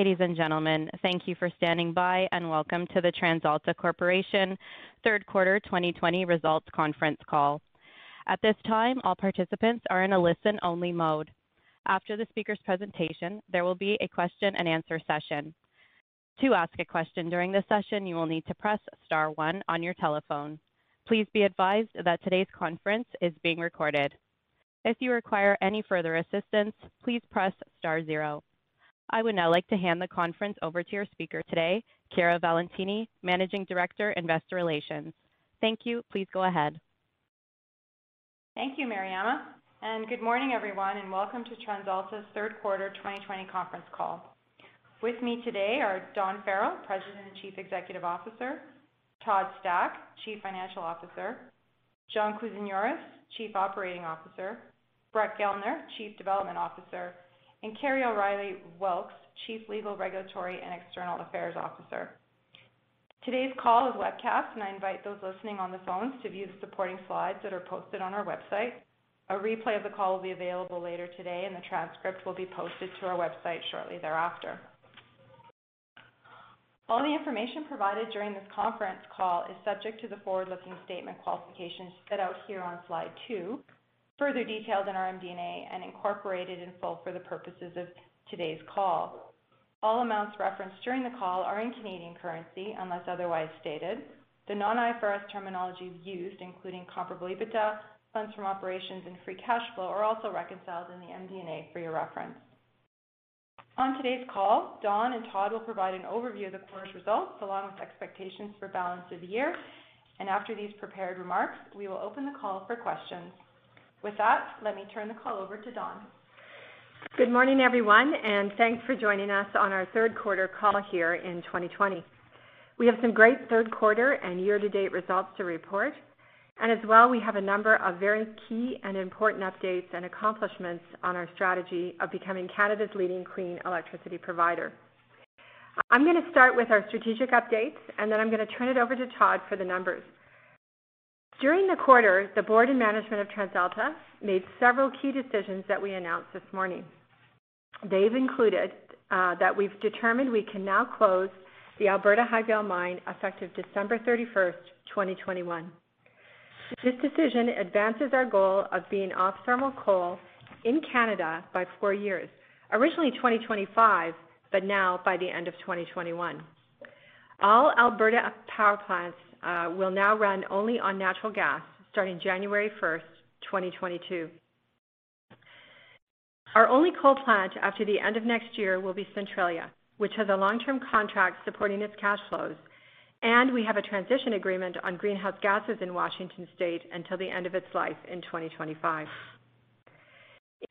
Ladies and gentlemen, thank you for standing by, and welcome to the TransAlta Corporation third quarter 2020 results conference call. At this time, all participants are in a listen-only mode. After the speaker's presentation, there will be a question and answer session. To ask a question during the session, you will need to press star one on your telephone. Please be advised that today's conference is being recorded. If you require any further assistance, please press star zero. I would now like to hand the conference over to your speaker today, Chiara Valentini, Managing Director, Investor Relations. Thank you. Please go ahead. Thank you, Mariama, and good morning, everyone, and welcome to TransAlta's third quarter 2020 conference call. With me today are Dawn Farrell, President and Chief Executive Officer, Todd Stack, Chief Financial Officer, John Kousinioris, Chief Operating Officer, Brett Gellner, Chief Development Officer, and Kerry O'Reilly Wilks, Chief Legal, Regulatory, and External Affairs Officer. Today's call is webcast, and I invite those listening on the phones to view the supporting slides that are posted on our website. A replay of the call will be available later today, and the transcript will be posted to our website shortly thereafter. All the information provided during this conference call is subject to the forward-looking statement qualifications set out here on slide two, further detailed in our MD&A and incorporated in full for the purposes of today's call. All amounts referenced during the call are in Canadian currency unless otherwise stated. The non-IFRS terminology used, including comparable EBITDA, funds from operations, and free cash flow, are also reconciled in the MD&A for your reference. On today's call, Dawn and Todd will provide an overview of the quarter's results, along with expectations for balance of the year. And After these prepared remarks, we will open the call for questions. With that, let me turn the call over to Dawn. Good morning, everyone, and thanks for joining us on our third quarter call here in 2020. We have some great third quarter and year-to-date results to report. And as well, we have a number of very key and important updates and accomplishments on our strategy of becoming Canada's leading clean electricity provider. I'm going to start with our strategic updates, and then I'm going to turn it over to Todd for the numbers. During the quarter, the board and management of TransAlta made several key decisions that we announced this morning. They've included uh, that we've determined we can now close the Alberta Highvale Mine effective December 31st, 2021. This decision advances our goal of being off thermal coal in Canada by four years. Originally 2025, but now by the end of 2021. All Alberta power plants Uh, will now run only on natural gas starting January 1st, 2022. Our only coal plant after the end of next year will be Centralia, which has a long-term contract supporting its cash flows, and we have a transition agreement on greenhouse gases in Washington State until the end of its life in 2025.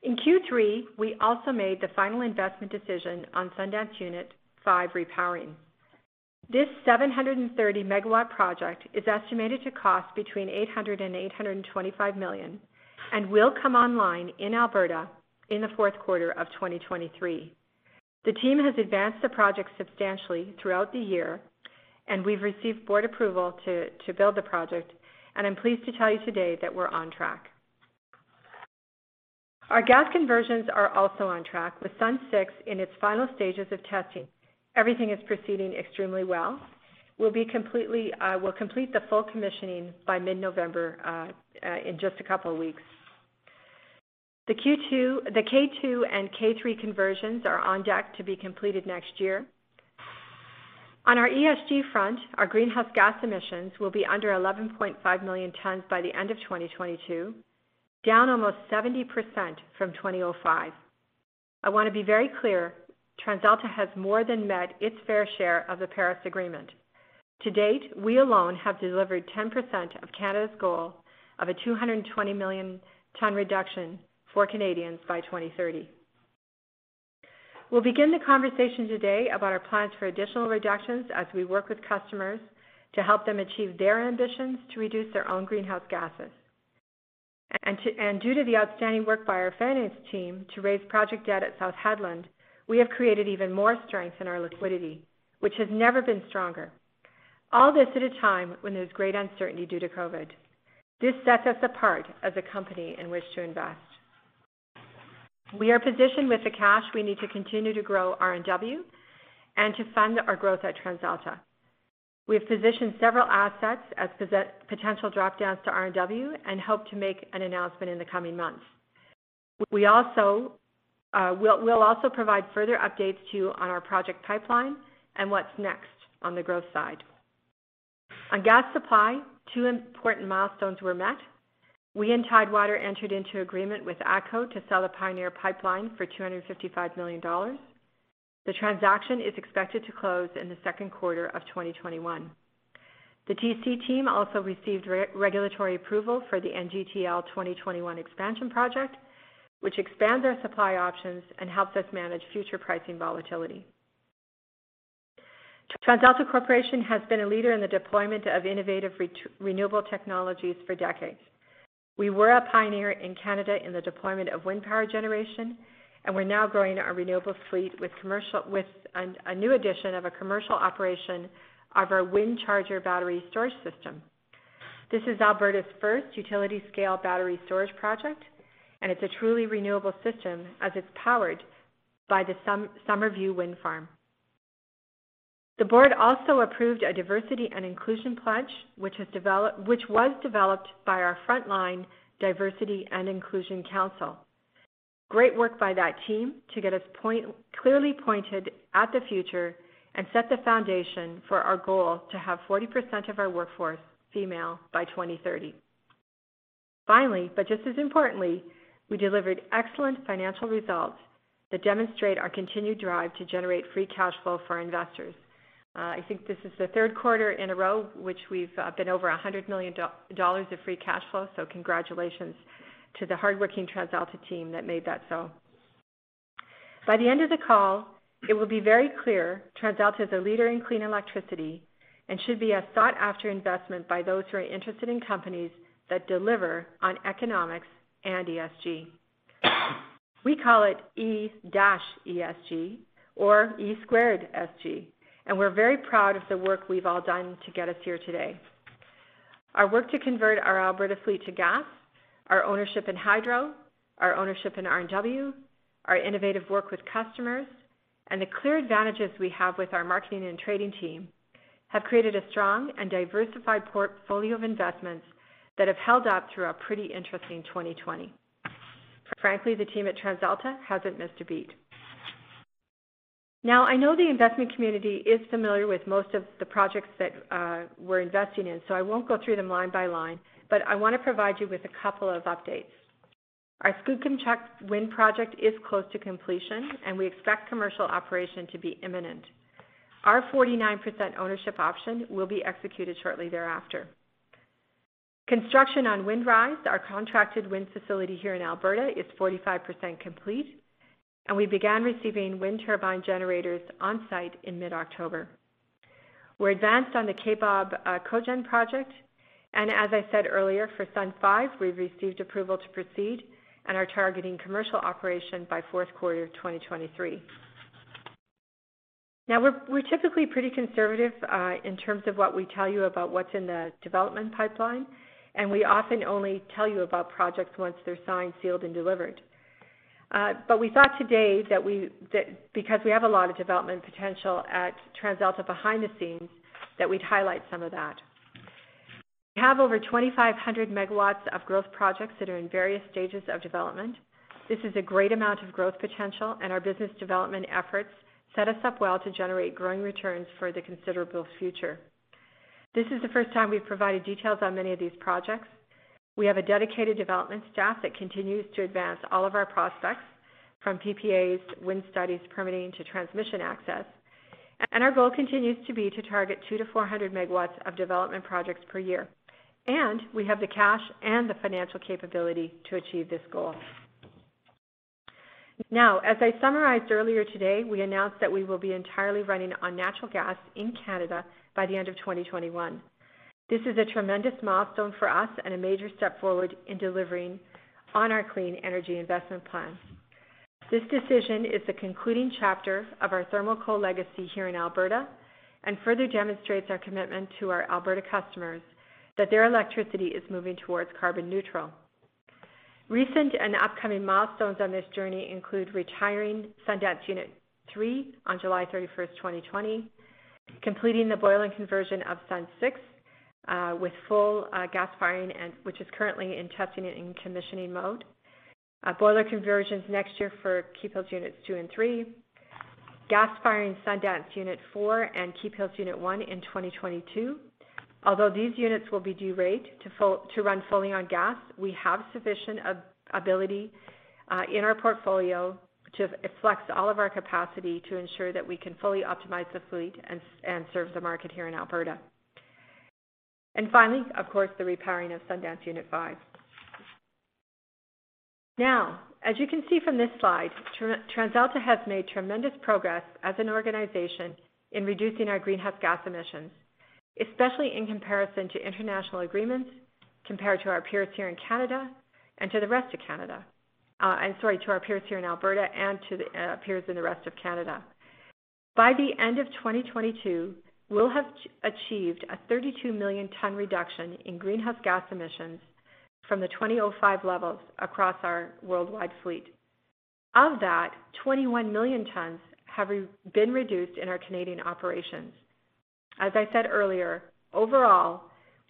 In Q3, we also made the final investment decision on Sundance Unit 5 repowering. This 730 megawatt project is estimated to cost between 800 and 825 million and will come online in Alberta in the fourth quarter of 2023. The team has advanced the project substantially throughout the year, and we've received board approval to build the project, and I'm pleased to tell you today that we're on track. Our gas conversions are also on track, with Sun 6 in its final stages of testing. Everything is proceeding extremely well. Uh, we'll complete the full commissioning by mid-November, uh, uh, in just a couple of weeks. The K2 and K3 conversions are on deck to be completed next year. On our ESG front, our greenhouse gas emissions will be under 11.5 million tons by the end of 2022, down almost 70% from 2005. I want to be very clear, TransAlta has more than met its fair share of the Paris Agreement. To date, we alone have delivered 10% of Canada's goal of a 220 million ton reduction for Canadians by 2030. We'll begin the conversation today about our plans for additional reductions as we work with customers to help them achieve their ambitions to reduce their own greenhouse gases. And due to the outstanding work by our finance team to raise project debt at South Hedland, we have created even more strength in our liquidity, which has never been stronger. All this at a time when there's great uncertainty due to COVID. This sets us apart as a company in which to invest. We are positioned with the cash we need to continue to grow RNW and to fund our growth at TransAlta. We have positioned several assets as potential drop-downs to RNW and hope to make an announcement in the coming months. We also Uh, will we'll also provide further updates to you on our project pipeline and what's next on the growth side. On gas supply, two important milestones were met. We and Tidewater entered into agreement with ATCO to sell the Pioneer Pipeline for 255 million dollars. The transaction is expected to close in the second quarter of 2021. The TC team also received regulatory approval for the NGTL 2021 expansion project, which expands our supply options and helps us manage future pricing volatility. TransAlta Corporation has been a leader in the deployment of innovative renewable technologies for decades. We were a pioneer in Canada in the deployment of wind power generation, and we're now growing our renewable fleet with a new addition of a commercial operation of our WindCharger battery storage system. This is Alberta's first utility-scale battery storage project, and it's a truly renewable system as it's powered by the Summerview Wind Farm. The board also approved a diversity and inclusion pledge, which was developed by our frontline Diversity and Inclusion Council. Great work by that team to get us clearly pointed at the future and set the foundation for our goal to have 40% of our workforce female by 2030. Finally, but just as importantly, we delivered excellent financial results that demonstrate our continued drive to generate free cash flow for our investors. Uh, I think this is the third quarter in a row which we've uh, been over 100 million dollars of free cash flow, so congratulations to the hardworking TransAlta team that made that so. By the end of the call, it will be very clear TransAlta is a leader in clean electricity and should be a sought-after investment by those who are interested in companies that deliver on economics and ESG. We call it E-ESG or E squared SG, and we're very proud of the work we've all done to get us here today. Our work to convert our Alberta fleet to gas, our ownership in hydro, our ownership in RNW, our innovative work with customers, and the clear advantages we have with our marketing and trading team have created a strong and diversified portfolio of investments that have held up through a pretty interesting 2020. Frankly, the team at TransAlta hasn't missed a beat. Now, I know the investment community is familiar with most of the projects that uh, we're investing in, so I won't go through them line by line, but I want to provide you with a couple of updates. Our Skookumchuck Wind Project is close to completion, and we expect commercial operation to be imminent. Our 49% ownership option will be executed shortly thereafter. Construction on Windrise, our contracted wind facility here in Alberta, is 45% complete, and we began receiving wind turbine generators on-site in mid-October. We're advanced on the Kaybob uh, Cogen project, and as I said earlier, for Sun 5, we've received approval to proceed and are targeting commercial operation by fourth quarter 2023. Now, we're typically pretty conservative uh, in terms of what we tell you about what's in the development pipeline, and we often only tell you about projects once they're signed, sealed, and delivered. Uh, But we thought today that we that because we have a lot of development potential at TransAlta behind the scenes, that we'd highlight some of that. We have over 2,500 megawatts of growth projects that are in various stages of development. This is a great amount of growth potential, and our business development efforts set us up well to generate growing returns for the considerable future. This is the first time we've provided details on many of these projects. We have a dedicated development staff that continues to advance all of our prospects, from PPAs, wind studies, permitting, to transmission access. And our goal continues to be to target 200-400 megawatts of development projects per year. And we have the cash and the financial capability to achieve this goal. Now, as I summarized earlier today, we announced that we will be entirely running on natural gas in Canada by the end of 2021. This is a tremendous milestone for us and a major step forward in delivering on our clean energy investment plan. This decision is the concluding chapter of our thermal coal legacy here in Alberta and further demonstrates our commitment to our Alberta customers that their electricity is moving towards carbon neutral. Recent and upcoming milestones on this journey include retiring Sundance Unit 3 on July 31st, 2020, completing the boiler conversion of Sun 6 uh, with full uh, gas firing, and which is currently in testing and commissioning mode, uh, boiler conversions next year for Keephills Units 2 and 3, gas firing Sundance Unit 4 and Keephills Unit 1 in 2022. Although these units will be derate to, full, to run fully on gas, we have sufficient ab- ability uh, in our portfolio to flex all of our capacity to ensure that we can fully optimize the fleet and, and serve the market here in Alberta. And finally, of course, the repowering of Sundance Unit 5. Now, as you can see from this slide, TransAlta has made tremendous progress as an organization in reducing our greenhouse gas emissions, especially in comparison to international agreements, compared to our peers here in Canada and to the rest of Canada. Uh, and sorry, to our peers here in Alberta and to the uh, peers in the rest of Canada. By the end of 2022, we'll have achieved a 32 million ton reduction in greenhouse gas emissions from the 2005 levels across our worldwide fleet. Of that, 21 million tons have re been reduced in our Canadian operations. As I said earlier, overall,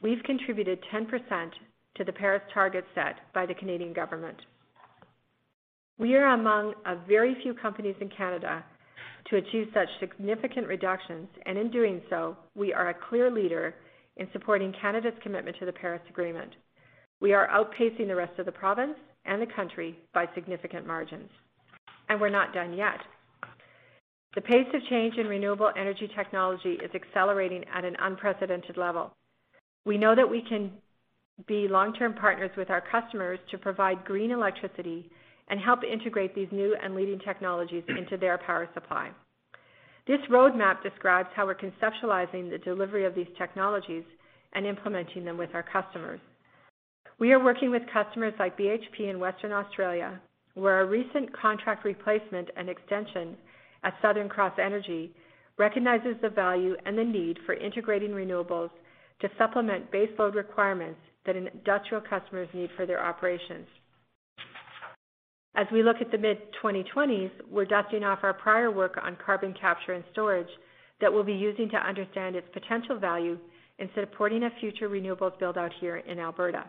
we've contributed 10% to the Paris target set by the Canadian government. We are among a very few companies in Canada to achieve such significant reductions, and in doing so, we are a clear leader in supporting Canada's commitment to the Paris Agreement. We are outpacing the rest of the province and the country by significant margins. And we're not done yet. The pace of change in renewable energy technology is accelerating at an unprecedented level. We know that we can be long-term partners with our customers to provide green electricity and help integrate these new and leading technologies into their power supply. This roadmap describes how we're conceptualizing the delivery of these technologies and implementing them with our customers. We are working with customers like BHP in Western Australia, where a recent contract replacement and extension at Southern Cross Energy recognizes the value and the need for integrating renewables to supplement baseload requirements that industrial customers need for their operations. As we look at the mid-2020s, we're dusting off our prior work on carbon capture and storage that we'll be using to understand its potential value in supporting a future renewables build-out here in Alberta.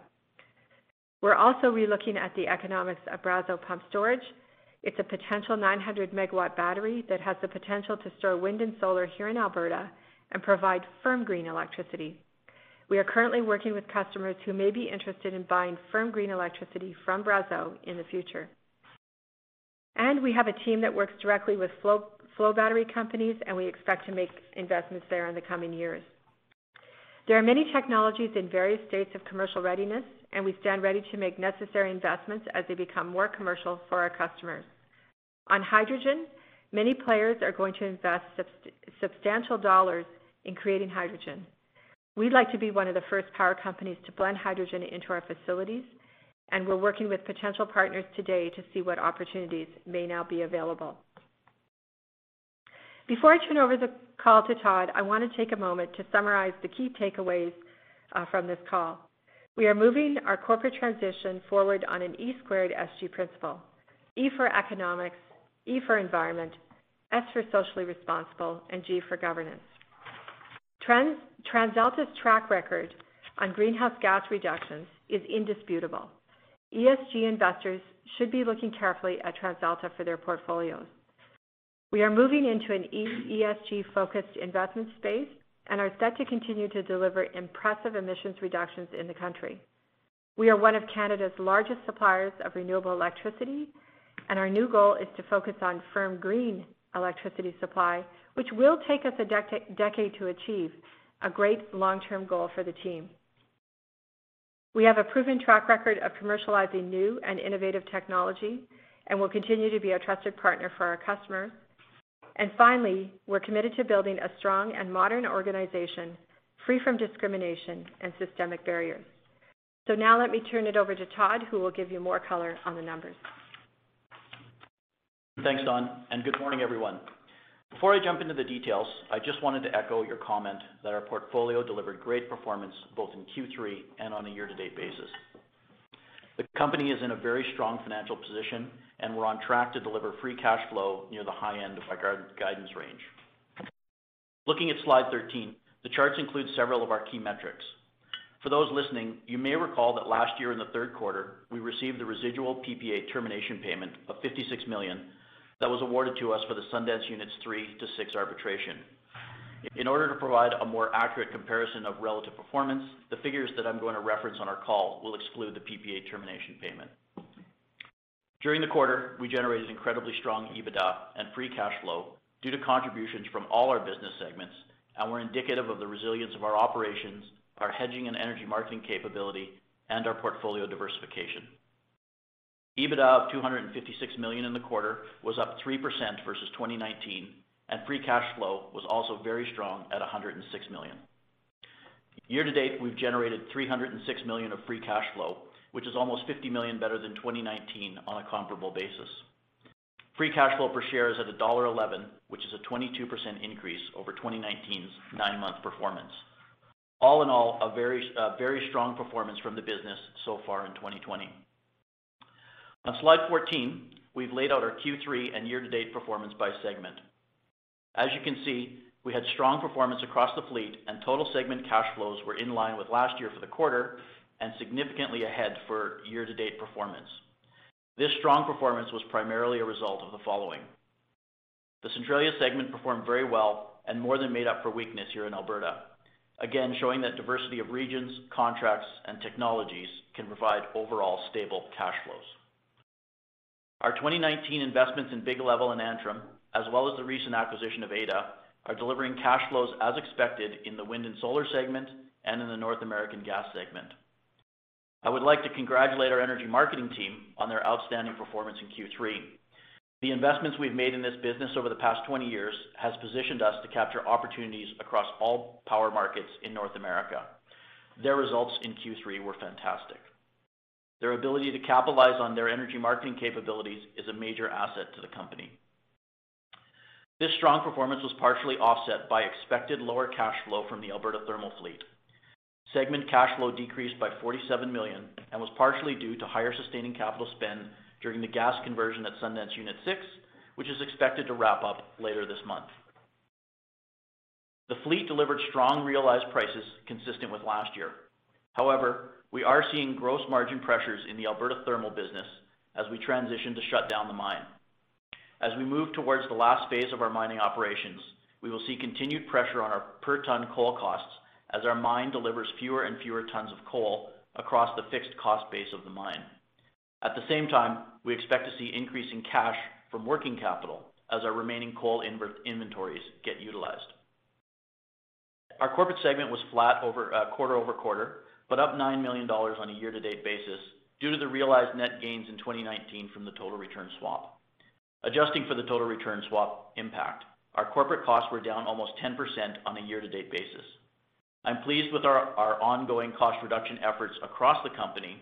We're also relooking at the economics of Brazeau Pump Storage. It's a potential 900 megawatt battery that has the potential to store wind and solar here in Alberta and provide firm green electricity. We are currently working with customers who may be interested in buying firm green electricity from Brazeau in the future. And we have a team that works directly with flow, battery companies, and we expect to make investments there in the coming years. There are many technologies in various states of commercial readiness, and we stand ready to make necessary investments as they become more commercial for our customers. On hydrogen, many players are going to invest substantial dollars in creating hydrogen. We'd like to be one of the first power companies to blend hydrogen into our facilities, and we're working with potential partners today to see what opportunities may now be available. Before I turn over the call to Todd, I want to take a moment to summarize the key takeaways uh, from this call. We are moving our corporate transition forward on an E squared SG principle. E for economics, E for environment, S for socially responsible, and G for governance. Trans, TransAlta's track record on greenhouse gas reductions is indisputable. ESG investors should be looking carefully at TransAlta for their portfolios. We are moving into an ESG-focused investment space and are set to continue to deliver impressive emissions reductions in the country. We are one of Canada's largest suppliers of renewable electricity, and our new goal is to focus on firm green electricity supply, which will take us a decade to achieve, a great long-term goal for the team. We have a proven track record of commercializing new and innovative technology, and will continue to be a trusted partner for our customers. And Finally, we're committed to building a strong and modern organization free from discrimination and systemic barriers. So Now let me turn it over to Todd, who will give you more color on the numbers. Thanks, Dawn, and good morning, everyone. Before I jump into the details, I just wanted to echo your comment that our portfolio delivered great performance both in Q3 and on a year-to-date basis. The company is in a very strong financial position, and we're on track to deliver free cash flow near the high end of our guidance range. Looking at slide 13, the charts include several of our key metrics. For those listening, you may recall that last year in the third quarter, we received the residual PPA termination payment of 56 million that was awarded to us for the Sundance Units 3 to 6 arbitration. In order to provide a more accurate comparison of relative performance, the figures that I'm going to reference on our call will exclude the PPA termination payment. During the quarter, we generated incredibly strong EBITDA and free cash flow due to contributions from all our business segments and were indicative of the resilience of our operations, our hedging and energy marketing capability, and our portfolio diversification. EBITDA of 256 million in the quarter was up 3% versus 2019, and free cash flow was also very strong at 106 million. Year to date, we've generated 306 million of free cash flow, which is almost 50 million better than 2019 on a comparable basis. Free cash flow per share is at 1.11, which is a 22% increase over 2019's nine-month performance. All in all, a very strong performance from the business so far in 2020. On slide 14, we've laid out our Q3 and year-to-date performance by segment. As you can see, we had strong performance across the fleet, and total segment cash flows were in line with last year for the quarter and significantly ahead for year-to-date performance. This strong performance was primarily a result of the following. The Centralia segment performed very well and more than made up for weakness here in Alberta. Again, showing that diversity of regions, contracts, and technologies can provide overall stable cash flows. Our 2019 investments in Big Level and Antrim, as well as the recent acquisition of Ada, are delivering cash flows as expected in the wind and solar segment and in the North American gas segment. I would like to congratulate our energy marketing team on their outstanding performance in Q3. The investments we've made in this business over the past 20 years has positioned us to capture opportunities across all power markets in North America. Their results in Q3 were fantastic. Their ability to capitalize on their energy marketing capabilities is a major asset to the company. This strong performance was partially offset by expected lower cash flow from the Alberta thermal fleet. Segment cash flow decreased by 47 million and was partially due to higher sustaining capital spend during the gas conversion at Sundance Unit 6, which is expected to wrap up later this month. The fleet delivered strong realized prices consistent with last year. However, we are seeing gross margin pressures in the Alberta thermal business as we transition to shut down the mine. As we move towards the last phase of our mining operations, we will see continued pressure on our per ton coal costs as our mine delivers fewer and fewer tons of coal across the fixed cost base of the mine. At the same time, we expect to see increasing cash from working capital as our remaining coal inventories get utilized. Our corporate segment was flat over uh, quarter-over-quarter, but up 9 million dollars on a year-to-date basis due to the realized net gains in 2019 from the total return swap. Adjusting for the total return swap impact, our corporate costs were down almost 10% on a year-to-date basis. I'm pleased with our ongoing cost reduction efforts across the company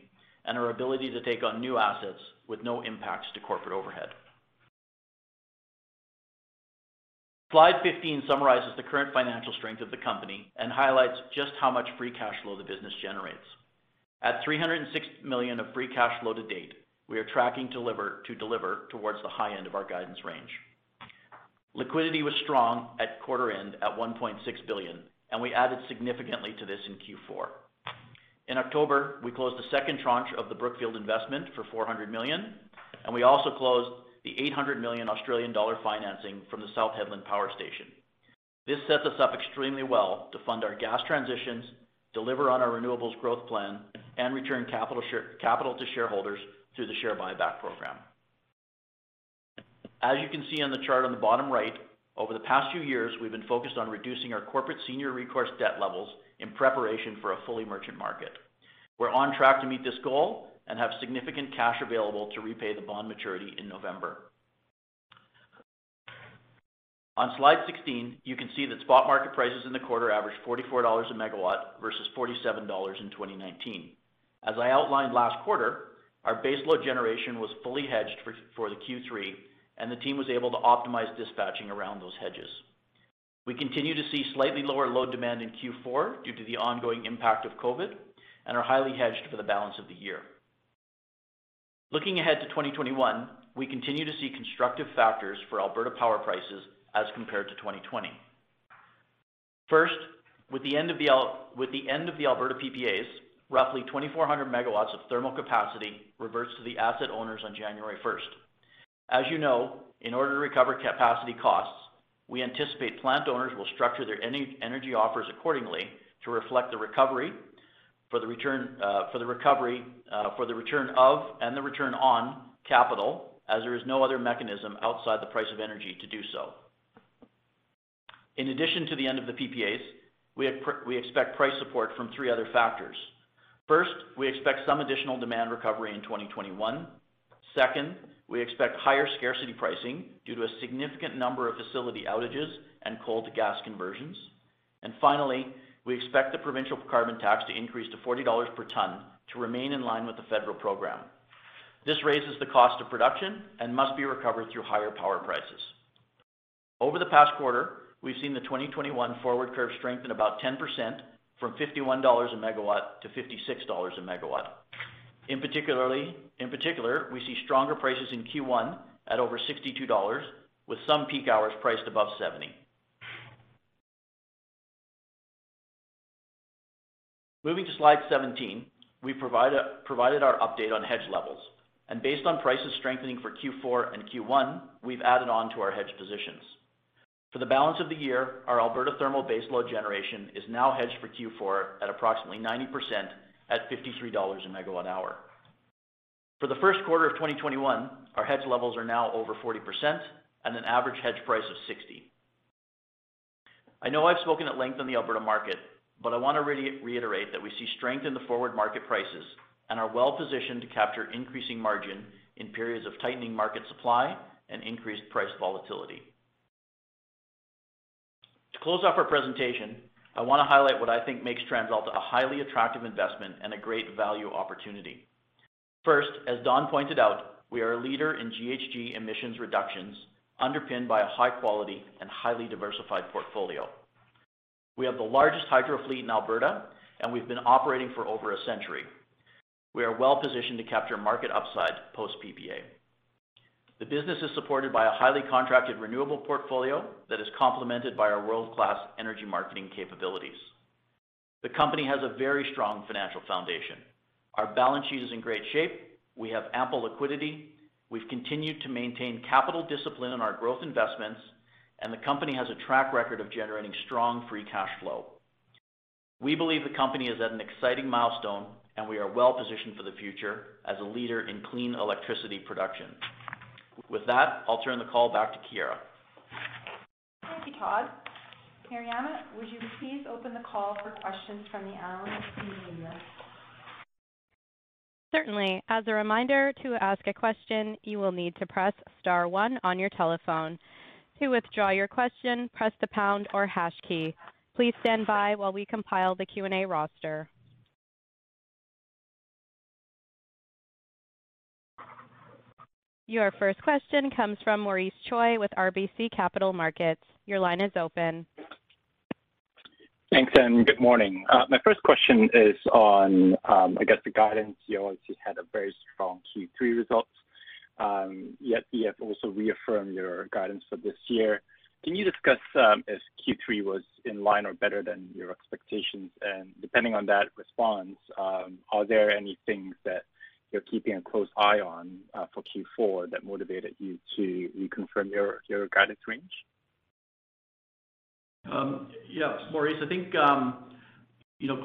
and our ability to take on new assets with no impacts to corporate overhead. Slide 15 summarizes the current financial strength of the company and highlights just how much free cash flow the business generates. At 306 million of free cash flow to date, we are tracking to deliver towards the high end of our guidance range. Liquidity was strong at quarter end at 1.6 billion, and we added significantly to this in Q4. In October, we closed the second tranche of the Brookfield investment for 400 million, and we also closed the 800 million Australian dollar financing from the South Hedland Power Station. This sets us up extremely well to fund our gas transitions, deliver on our renewables growth plan, and return capital to shareholders through the share buyback program. As you can see on the chart on the bottom right, over the past few years, we've been focused on reducing our corporate senior recourse debt levels in preparation for a fully merchant market. We're on track to meet this goal, and have significant cash available to repay the bond maturity in November. On slide 16, you can see that spot market prices in the quarter averaged $44 a megawatt versus $47 in 2019. As I outlined last quarter, our baseload generation was fully hedged for the Q3, and the team was able to optimize dispatching around those hedges. We continue to see slightly lower load demand in Q4 due to the ongoing impact of COVID and are highly hedged for the balance of the year. Looking ahead to 2021, we continue to see constructive factors for Alberta power prices as compared to 2020. First, with the end of the Alberta PPAs, roughly 2,400 megawatts of thermal capacity reverts to the asset owners on January 1st. As you know, in order to recover capacity costs, we anticipate plant owners will structure their energy offers accordingly to reflect the recovery Uh, for the recovery, uh, for the return of and the return on capital, as there is no other mechanism outside the price of energy to do so. In addition to the end of the PPAs, we expect price support from three other factors. First, we expect some additional demand recovery in 2021. Second, we expect higher scarcity pricing due to a significant number of facility outages and coal to gas conversions. And Finally, we expect the provincial carbon tax to increase to 40 dollars per ton to remain in line with the federal program. This raises the cost of production and must be recovered through higher power prices. Over the past quarter, we've seen the 2021 forward curve strengthen about 10% from 51 dollars a megawatt to 56 dollars a megawatt. In particular, we see stronger prices in Q1 at over 62 dollars, with some peak hours priced above 70. Moving to slide 17, we provided our update on hedge levels. And based on prices strengthening for Q4 and Q1, we've added on to our hedge positions. For the balance of the year, our Alberta thermal baseload generation is now hedged for Q4 at approximately 90% at 53 dollars a megawatt hour. For the first quarter of 2021, our hedge levels are now over 40% and an average hedge price of 60. I know I've spoken at length on the Alberta market, but I want to reiterate that we see strength in the forward market prices and are well-positioned to capture increasing margin in periods of tightening market supply and increased price volatility. To close off our presentation, I want to highlight what I think makes TransAlta a highly attractive investment and a great value opportunity. First, as Dawn pointed out, we are a leader in GHG emissions reductions, underpinned by a high-quality and highly diversified portfolio. We have the largest hydro fleet in Alberta, and we've been operating for over a century. We are well-positioned to capture market upside post-PPA. The business is supported by a highly contracted renewable portfolio that is complemented by our world-class energy marketing capabilities. The company has a very strong financial foundation. Our balance sheet is in great shape. We have ample liquidity. We've continued to maintain capital discipline in our growth investments, and the company has a track record of generating strong free cash flow. We believe the company is at an exciting milestone, and we are well-positioned for the future as a leader in clean electricity production. With that, I'll turn the call back to Chiara. Thank you, Todd. Mariama, would you please open the call for questions from the analysts and media? Certainly. As a reminder, to ask a question, you will need to press star one on your telephone. To withdraw your question, press the pound or hash key. Please stand by while we compile the Q&A roster. Your first question comes from Maurice Choy with RBC Capital Markets. Your line is open. Thanks, and good morning. Uh, my first question is on, um, I guess, the guidance. You obviously had a very strong Q3 results, Um, yet you have also reaffirmed your guidance for this year. Can you discuss um, if Q3 was in line or better than your expectations? And depending on that response, um, are there any things that you're keeping a close eye on uh, for Q4 that motivated you to reconfirm your guidance range? Yes, Maurice. I think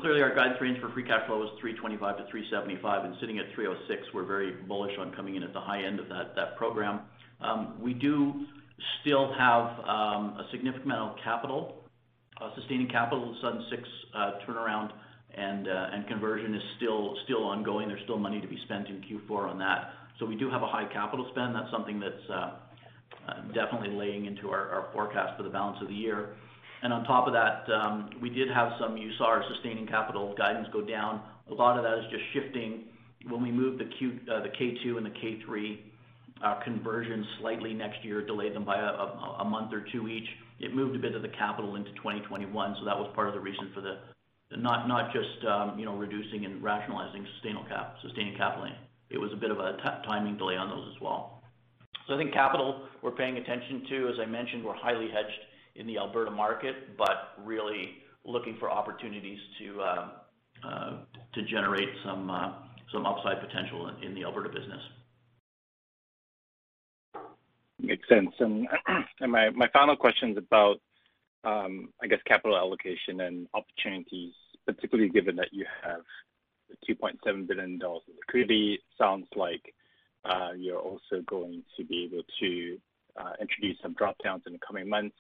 clearly our guidance range for free cash flow is 325-375, and sitting at 306, we're very bullish on coming in at the high end of that that program. Um, We do still have um, a significant amount of capital, uh, sustaining capital, the Sun 6 uh, turnaround, and uh, and conversion is still still ongoing. There's still money to be spent in Q4 on that. So We do have a high capital spend. That's something that's definitely laying into our, our forecast for the balance of the year. And on top of that, um, we did have some, you saw our sustaining capital guidance go down. A lot of that is just shifting. When we moved the uh, K2 and the K3 uh, conversions slightly next year, delayed them by a month or two each, it moved a bit of the capital into 2021. so That was part of the reason for the not not just um, you know, reducing and rationalizing sustaining capital. It was a bit of a timing delay on those as well. So I think capital we're paying attention to. As I mentioned, we're highly hedged in the Alberta market, but really looking for opportunities to uh, uh, to generate some uh, some upside potential in the Alberta business. Makes sense. And, and my my final question is about, um, I guess, capital allocation and opportunities, particularly given that you have the 2.7 billion dollars of liquidity. Sounds like uh, you're also going to be able to uh, introduce some drop-downs in the coming months.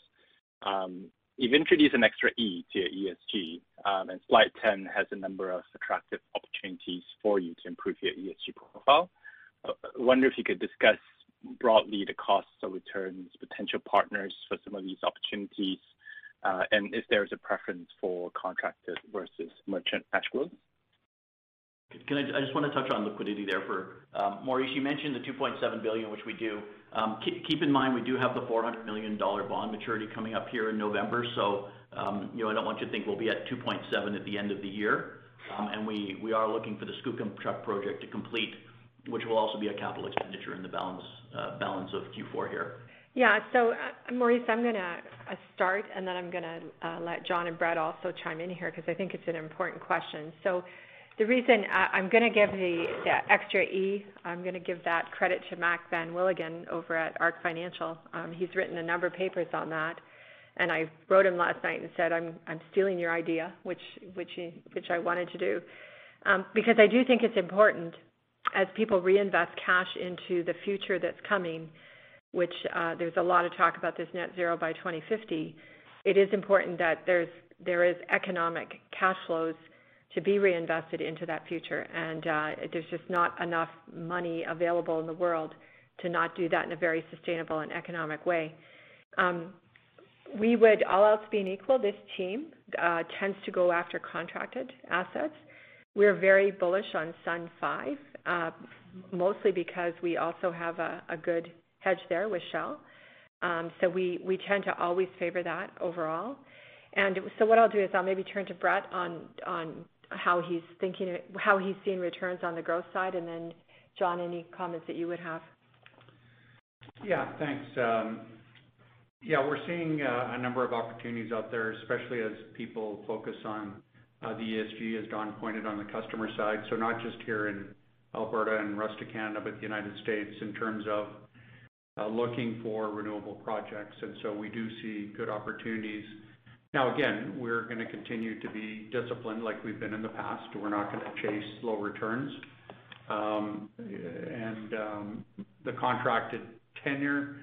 You've introduced an extra E to your ESG, um, and slide 10 has a number of attractive opportunities for you to improve your ESG profile. I wonder if you could discuss broadly the costs or returns, potential partners for some of these opportunities, uh, and if there's a preference for contracted versus merchant cash flows. I just want to touch on liquidity there for um, Maurice. You mentioned the 2.7 billion, which we do. Um, keep in mind, we do have the 400 million dollar bond maturity coming up here in November. So, um, you know, I don't want you to think we'll be at 2.7 at the end of the year. Um, and we we are looking for the Skookumchuck project to complete, which will also be a capital expenditure in the balance uh, balance of Q4 here. Yeah. So uh, Maurice, I'm going to uh, start, and then I'm going to let John and Brett also chime in here because I think it's an important question. The reason I'm going to give the extra E, I'm going to give that credit to Mac Van Wielingen over at ARC Financial. He's written a number of papers on that, and I wrote him last night and said, "I'm stealing your idea," which which I wanted to do. Um, because I do think it's important as people reinvest cash into the future that's coming, which there's a lot of talk about this net zero by 2050. It is important that there is economic cash flows to be reinvested into that future. And uh, there's just not enough money available in the world to not do that in a very sustainable and economic way. Um, we would, all else being equal, this team tends to go after contracted assets. We're very bullish on Sun 5, mostly because we also have a good hedge there with Shell. Um, so we we tend to always favor that overall. And so what I'll do is I'll maybe turn to Brett on, on how he's thinking, how he's seeing returns on the growth side, and then John, any comments that you would have? Yeah, thanks. Um, yeah, we're seeing uh, a number of opportunities out there, especially as people focus on uh, the ESG, as Dawn pointed on the customer side. So not just here in Alberta and rest of Canada, but the United States in terms of uh, looking for renewable projects. And so we do see good opportunities. Now, again, we're going to continue to be disciplined like we've been in the past. We're not going to chase low returns. And the contracted tenure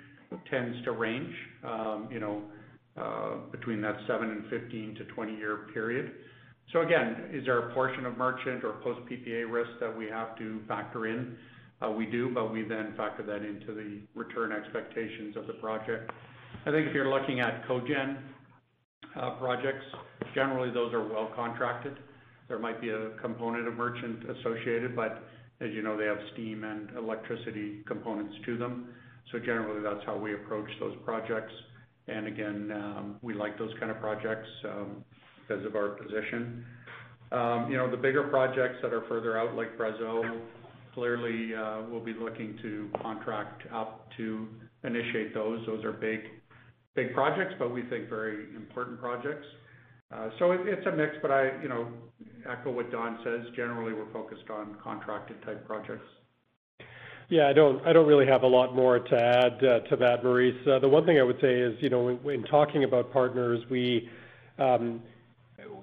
tends to range um, you know, uh, between that seven and 15 to 20-year period. So Again, is there a portion of merchant or post-PPA risk that we have to factor in? We do, but we then factor that into the return expectations of the project. I think if you're looking at cogen Uh, projects, generally those are well contracted. There might be a component of merchant associated, but as you know, they have steam and electricity components to them. So Generally, that's how we approach those projects. And Again, um, we like those kind of projects um, because of our position. Um, you know, the bigger projects that are further out, like Brazeau, clearly, uh, we'll be looking to contract up to initiate those. Those are big projects, but we think very important projects. So it's a mix, but I you know, echo what Dawn says. Generally, we're focused on contracted type projects. Yeah, I don't really have a lot more to add uh, to that, Maurice. Uh, the one thing I would say is, you know, when talking about partners, we, um,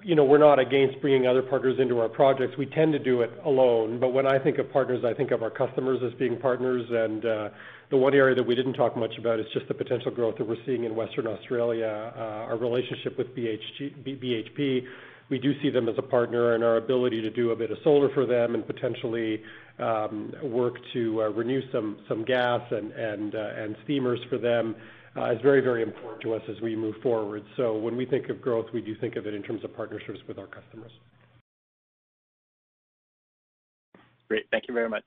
you know, we're not against bringing other partners into our projects. We tend to do it alone. But when I think of partners, I think of our customers as being partners. Uh, The one area that we didn't talk much about is just the potential growth that we're seeing in Western Australia. Our relationship with BHG, BHP, we do see them as a partner, and our ability to do a bit of solar for them and potentially um, work to uh, renew some some gas and and uh, and steamers for them uh, is very very important to us as we move forward. So when we think of growth, we do think of it in terms of partnerships with our customers. Great, thank you very much.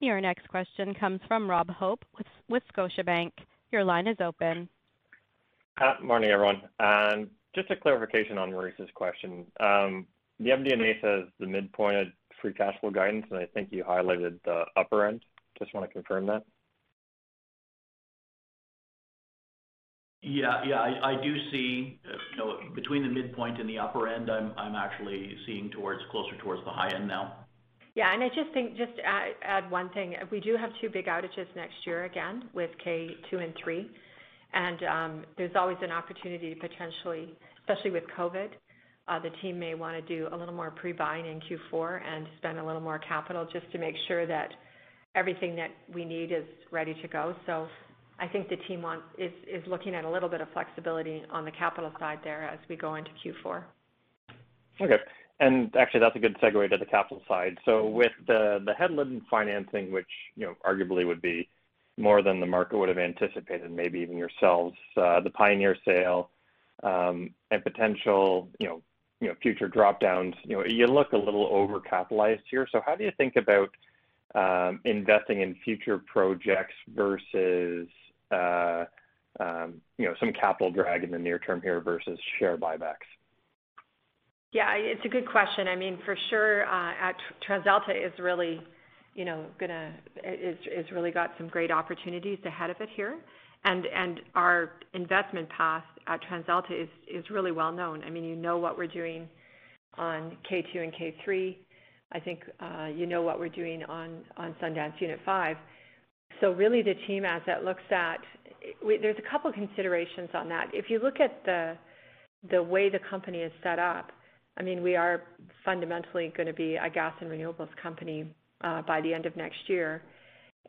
Your next question comes from Rob Hope with, with Scotiabank. Your line is open. Uh, morning, everyone. Um, just a clarification on Maurice's question. Um, the MD&A says the midpoint of free cash flow guidance, and I think you highlighted the upper end. Just want to confirm that. Yeah, yeah, I, I do see, uh, you know, between the midpoint and the upper end, I'm, I'm actually seeing towards closer towards the high end now. Yeah, and I just think, just add, add one thing. We do have two big outages next year again with K2 and 3. And um, there's always an opportunity to potentially, especially with COVID, uh, the team may want to do a little more pre-buying in Q4 and spend a little more capital just to make sure that everything that we need is ready to go. So I think the team want, is, is looking at a little bit of flexibility on the capital side there as we go into Q4. Okay. And actually, that's a good segue to the capital side. So with the the Hedland financing, which you know arguably would be more than the market would have anticipated, maybe even yourselves, uh, the Pioneer sale, um, and potential you know you know future drop downs. You know, you look a little overcapitalized here. So how do you think about um, investing in future projects versus uh, um, you know some capital drag in the near term here versus share buybacks? Yeah, it's a good question. I mean, for sure, uh, TransAlta is really, you know, gonna is is really got some great opportunities ahead of it here, and and our investment path at TransAlta is is really well known. I mean, you know what we're doing on K2 and K3. I think uh, you know what we're doing on on Sundance Unit 5. So really, the team as it looks at, we, there's a couple considerations on that. If you look at the the way the company is set up, I mean, we are fundamentally going to be a gas and renewables company uh, by the end of next year.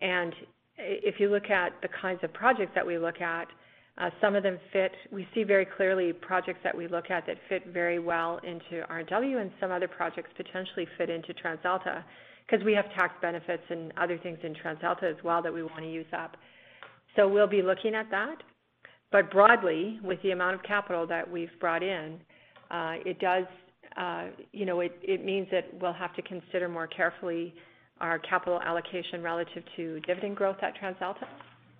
And if you look at the kinds of projects that we look at, uh, some of them fit. We see very clearly projects that we look at that fit very well into RNW, and some other projects potentially fit into TransAlta because we have tax benefits and other things in TransAlta as well that we want to use up. So we'll be looking at that. But broadly, with the amount of capital that we've brought in, uh, it does you know, it, means that we'll have to consider more carefully our capital allocation relative to dividend growth at TransAlta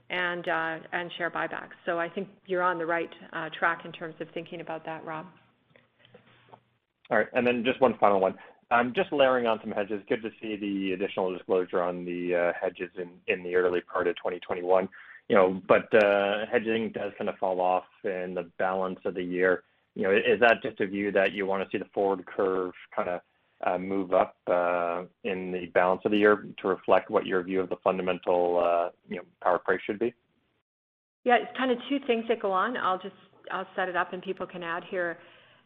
and uh, and share buybacks. So I think you're on the right uh, track in terms of thinking about that, Rob. All right, and then just one final one. Um, just layering on some hedges. Good to see the additional disclosure on the uh, hedges in, the early part of 2021. You know, but uh, hedging does kind of fall off in the balance of the year you know, is that just a view that you want to see the forward curve kind of uh, move up uh, in the balance of the year to reflect what your view of the fundamental, uh, you know, power price should be? Yeah, it's kind of two things that go on. I'll just set it up and people can add here.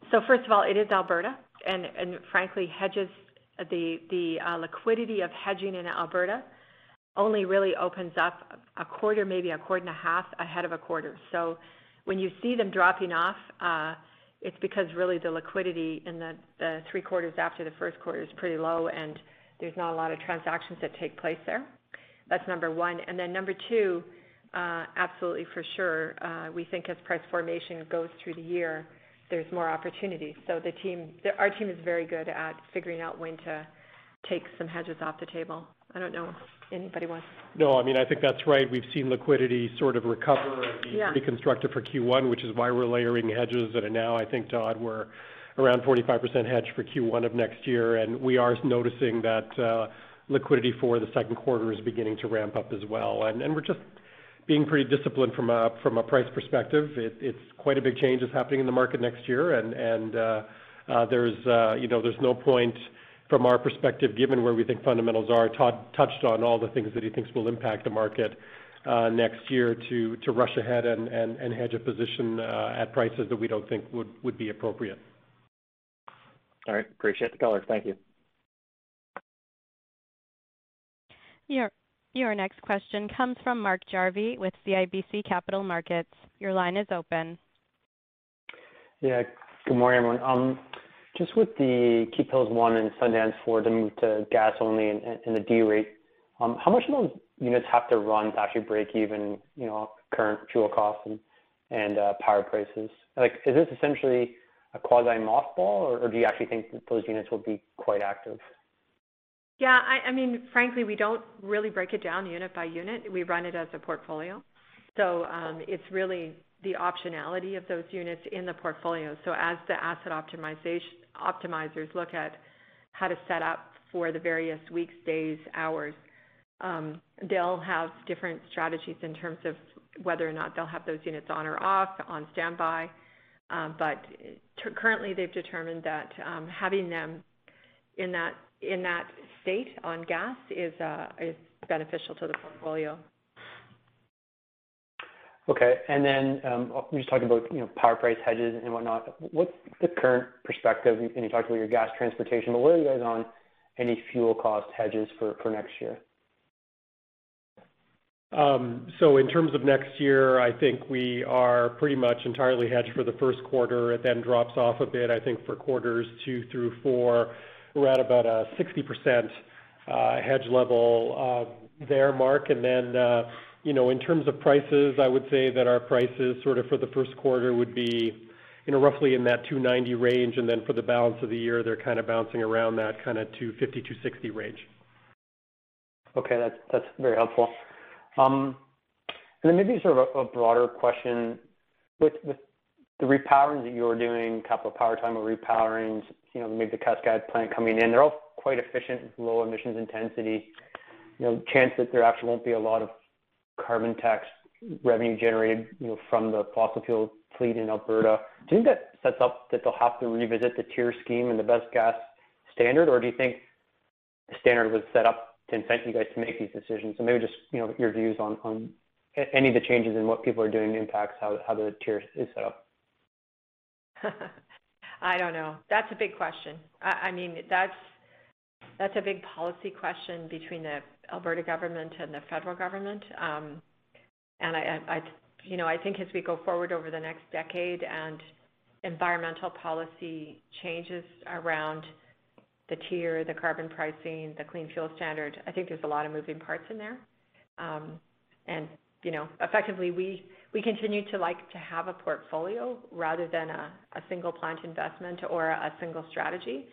So first of all, it is Alberta, and frankly, hedges the liquidity of hedging in Alberta only really opens up a quarter, maybe a quarter and a half ahead of a quarter. So when you see them dropping off, it's because really the liquidity in the, three quarters after the first quarter is pretty low and there's not a lot of transactions that take place there. That's number one. And then number two, uh, absolutely for sure, uh, we think as price formation goes through the year, there's more opportunities. So the team, our team is very good at figuring out when to take some hedges off the table. I don't know anybody wants. No, I mean, I think that's right. We've seen liquidity sort of recover and be Yeah. for Q1, which is why we're layering hedges. And now I think, Todd, we're around 45% hedged for Q1 of next year, and we are noticing that uh liquidity for the second quarter is beginning to ramp up as well. And and we're just being pretty disciplined from a from a price perspective. It, it's quite a big change is happening in the market next year, and and uh, uh, there's uh, you know there's no point from our perspective, given where we think fundamentals are, Todd touched on all the things that he thinks will impact the market uh, next year to rush ahead and hedge a position uh, at prices that we don't think would be appropriate. All right. Appreciate the color. Thank you. Your next question comes from Mark Jarvi with CIBC Capital Markets. Your line is open. Yeah. Good morning, everyone. Um, just with the Keephills 1 and Sundance 4 to move to gas only and the derate, um, how much of those units have to run to actually break even, you know, current fuel costs and uh, power prices? Like, is this essentially a quasi mothball, or do you actually think that those units will be quite active? Yeah, I mean, frankly, we don't really break it down unit by unit. We run it as a portfolio. so um, It's really the optionality of those units in the portfolio. So As the asset optimizers look at how to set up for the various weeks, days, hours, um, they'll have different strategies in terms of whether or not they'll have those units on or off, on standby. Um, but Currently, they've determined that um, having them in that in that state on gas is uh, beneficial to the portfolio. Okay. and then um, We're just talking about, you know, power price hedges and whatnot. What's the current perspective? And You talked about your gas transportation, but where are you guys on any fuel cost hedges for next year? Um, so in terms of next year, I think we are pretty much entirely hedged for the first quarter. It then drops off a bit, I think, for quarters two through four. We're at about a 60% uh, hedge level uh, there, Mark. And then, uh, you know, in terms of prices, I would say that our prices sort of for the first quarter would be, you know, roughly in that 290 range, and then for the balance of the year, they're kind of bouncing around that kind of 250, 260 range. Okay. That's that's very helpful. Um, and then maybe sort of a broader question. With with the repowerings that you're doing, Capital Power Time or repowerings, you know, maybe the Cascade plant coming in, they're all quite efficient, low emissions intensity. You know, chance that there actually won't be a lot of carbon tax revenue generated, you know, from the fossil fuel fleet in Alberta. Do you think that sets up that they'll have to revisit the tier scheme and the best gas standard, or do you think the standard was set up to incent you guys to make these decisions. So maybe just, you know, your views on, on any of the changes in what people are doing impacts how, how the tier is set up. I don't know. That's a big question. I, I mean, that's that's a big policy question between the Alberta government and the federal government. Um, and I, I, you know, I think as we go forward over the next decade and environmental policy changes around the tier, the carbon pricing, the clean fuel standard. I think there's a lot of moving parts in there. Um, and you know, effectively, we we continue to like to have a portfolio rather than a, a single plant investment or a single strategy,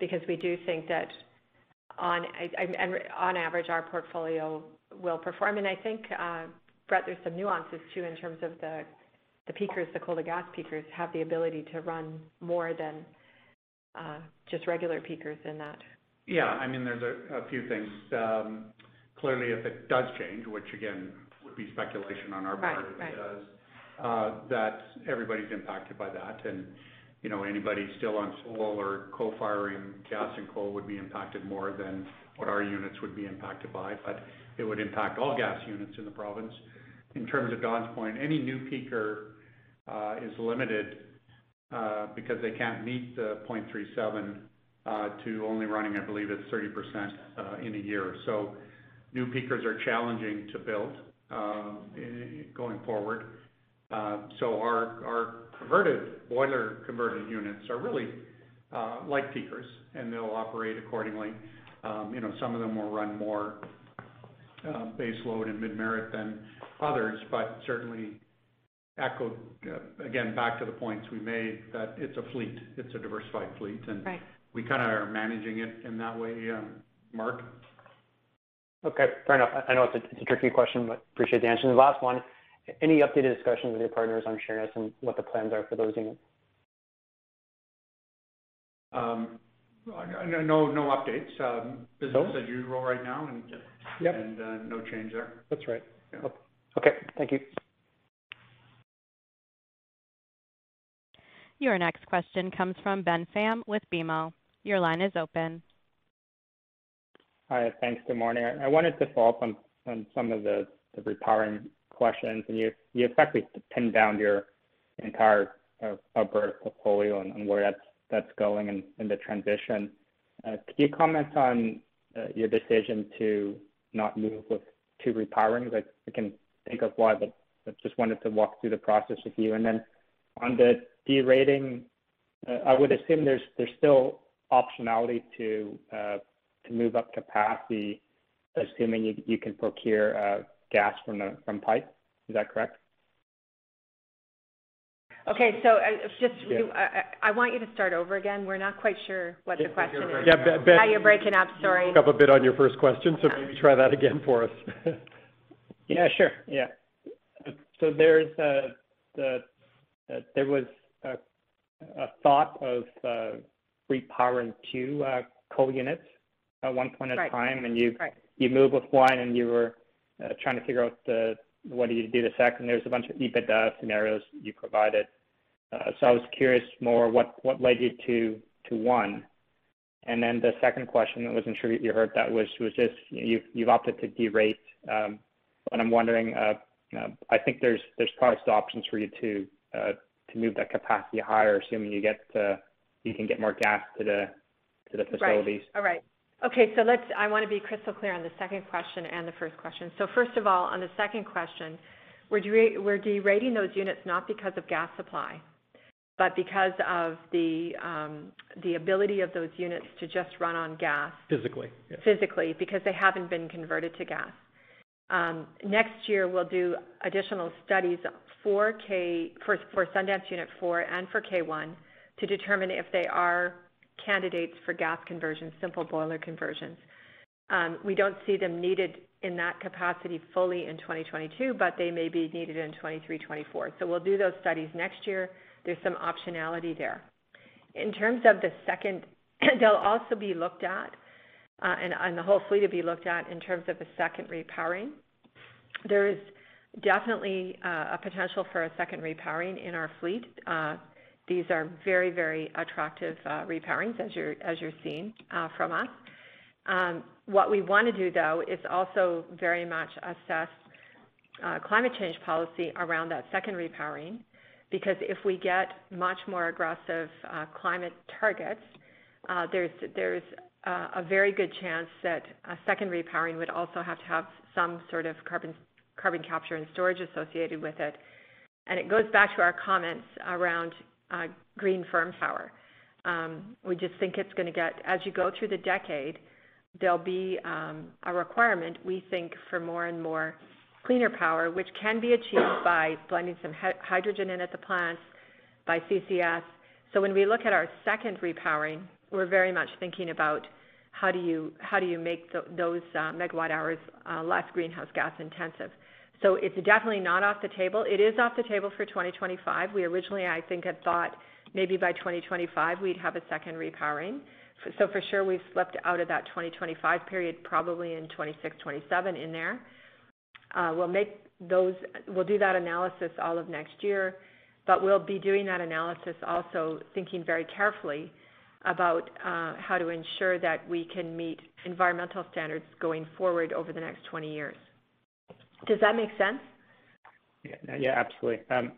because we do think that on and on average our portfolio will perform. And I think, uh, Brett, there's some nuances too in terms of the the peakers, the coal to gas peakers, have the ability to run more than uh, just regular peakers in that? Yeah, I mean, there's a few things. Um, clearly, if it does change, which again would be speculation on our part if it does, uh, that everybody's impacted by that. You know, anybody still on coal or co-firing gas and coal would be impacted more than what our units would be impacted by, but it would impact all gas units in the province. In terms of Dawn's point, any new peaker uh, is limited uh, because they can't meet the 0.37 uh, to only running, I believe it's 30% uh, in a year. So new peakers are challenging to build going forward. So our converted boiler converted units are really like peakers, and they'll operate accordingly. Um, you know, some of them will run more base load and mid-merit than others, but certainly echoed, uh, again, back to the points we made, that it's a fleet, it's a diversified fleet, and Right. we kind of are managing it in that way, um, Mark. Okay, fair enough. I know it's a, it's a tricky question, but appreciate the answer. And the last one, any updated discussions with your partners on Sheerness and what the plans are for those units? Um, no, no, no updates. Um, business as usual right now, and Yep, uh, no change there. that's right. Okay, thank you. Your next question comes from Ben Pham with BMO. Your line is open. Hi. Thanks. Good morning. I wanted to follow up on some of the repowering questions, and you you effectively pinned down your entire uh, Alberta portfolio and where that's that's going in the transition. Uh, could you comment on uh, your decision to not move with two repowerings? I can think of why, but just wanted to walk through the process with you. And then on the derating, I would assume there's still optionality to uh to move up capacity, assuming you can procure gas from the from pipe. Is that correct? Okay. So uh, just Yeah. Uh, uh, I want you to start over again. We're not quite sure what the question is. Yeah, Ben. Now you're breaking up. Sorry. Broke up a bit on your first question, so maybe try that again for us. Yeah, sure. Yeah. So there's a the there was a thought of repowering two coal units at one point in time. Right. You moved with one, and you were trying to figure out the what do you do the second. There's a bunch of EBITDA scenarios you provided. Uh, so I was curious more what what led you to to one. And then the second question, I wasn't sure you heard that, was was just you've you've opted to derate. Um, but I'm wondering, uh, I think there's there's probably still options for you to uh, to move that capacity higher, assuming you get uh, you can get more gas to the to the facilities. Right. All right. Okay. So let's, I want to be crystal clear on the second question and the first question. So First of all, on the second question, we're de we're derating those units not because of gas supply, but because of the um, the ability of those units to just run on gas. Physically, yeah. Physically, because they haven't been converted to gas. Next year, we'll do additional studies for K for, for Sundance Unit 4 and for K1 to determine if they are candidates for gas conversions, simple boiler conversions. Um, we don't see them needed in that capacity fully in 2022, but they may be needed in 2023, 2024. We'll do those studies next year. There's some optionality there. In terms of the second, they'll also be looked at, uh, and the whole fleet will be looked at in terms of a second repowering. There is definitely uh, a potential for a second repowering in our fleet. Uh, These are very very attractive uh, repowerings, as you're seeing uh, from us. Um, what we want to do, though, is also very much assess uh, climate change policy around that second repowering, because if we get much more aggressive climate targets, there's there's a very good chance that a second repowering would also have to have some sort of carbon carbon capture and storage associated with it. And it goes back to our comments around Uh, green firm power. Um, we just think it's going to get, as you go through the decade, there'll be um, a requirement, we think, for more and more cleaner power, which can be achieved by blending some hydrogen in at the plants, by CCS. So when we look at our second repowering, we're very much thinking about how do you how do you make those uh, megawatt hours uh, less greenhouse gas intensive. So it's definitely not off the table. It is off the table for 2025. We originally, I think, had thought maybe by 2025 we'd have a second repowering. So for sure, we've slipped out of that 2025 period, probably in 2026, 2027 in there. Uh, we'll make those, we'll do that analysis all of next year, but we'll be doing that analysis also thinking very carefully about uh, how to ensure that we can meet environmental standards going forward over the next 20 years. Does that make sense? Yeah, yeah absolutely. Um,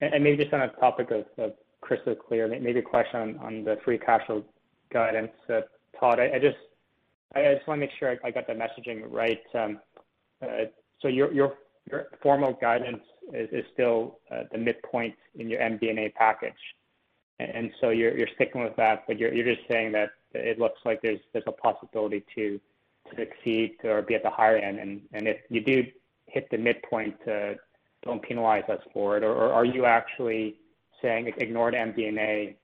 and maybe just on a topic of crystal clear, maybe a question on the free cash flow guidance. Uh, Todd, I just I just want to make sure I got the messaging right. Um, uh, so, your your formal guidance is still uh, the midpoint in your MD&A package. And, and so you're you're sticking with that, but you're you're just saying that it looks like there's a possibility to exceed or be at the higher end. And, and if you do hit the midpoint, uh, don't penalize us for it. Or are you actually saying ignore the MD&A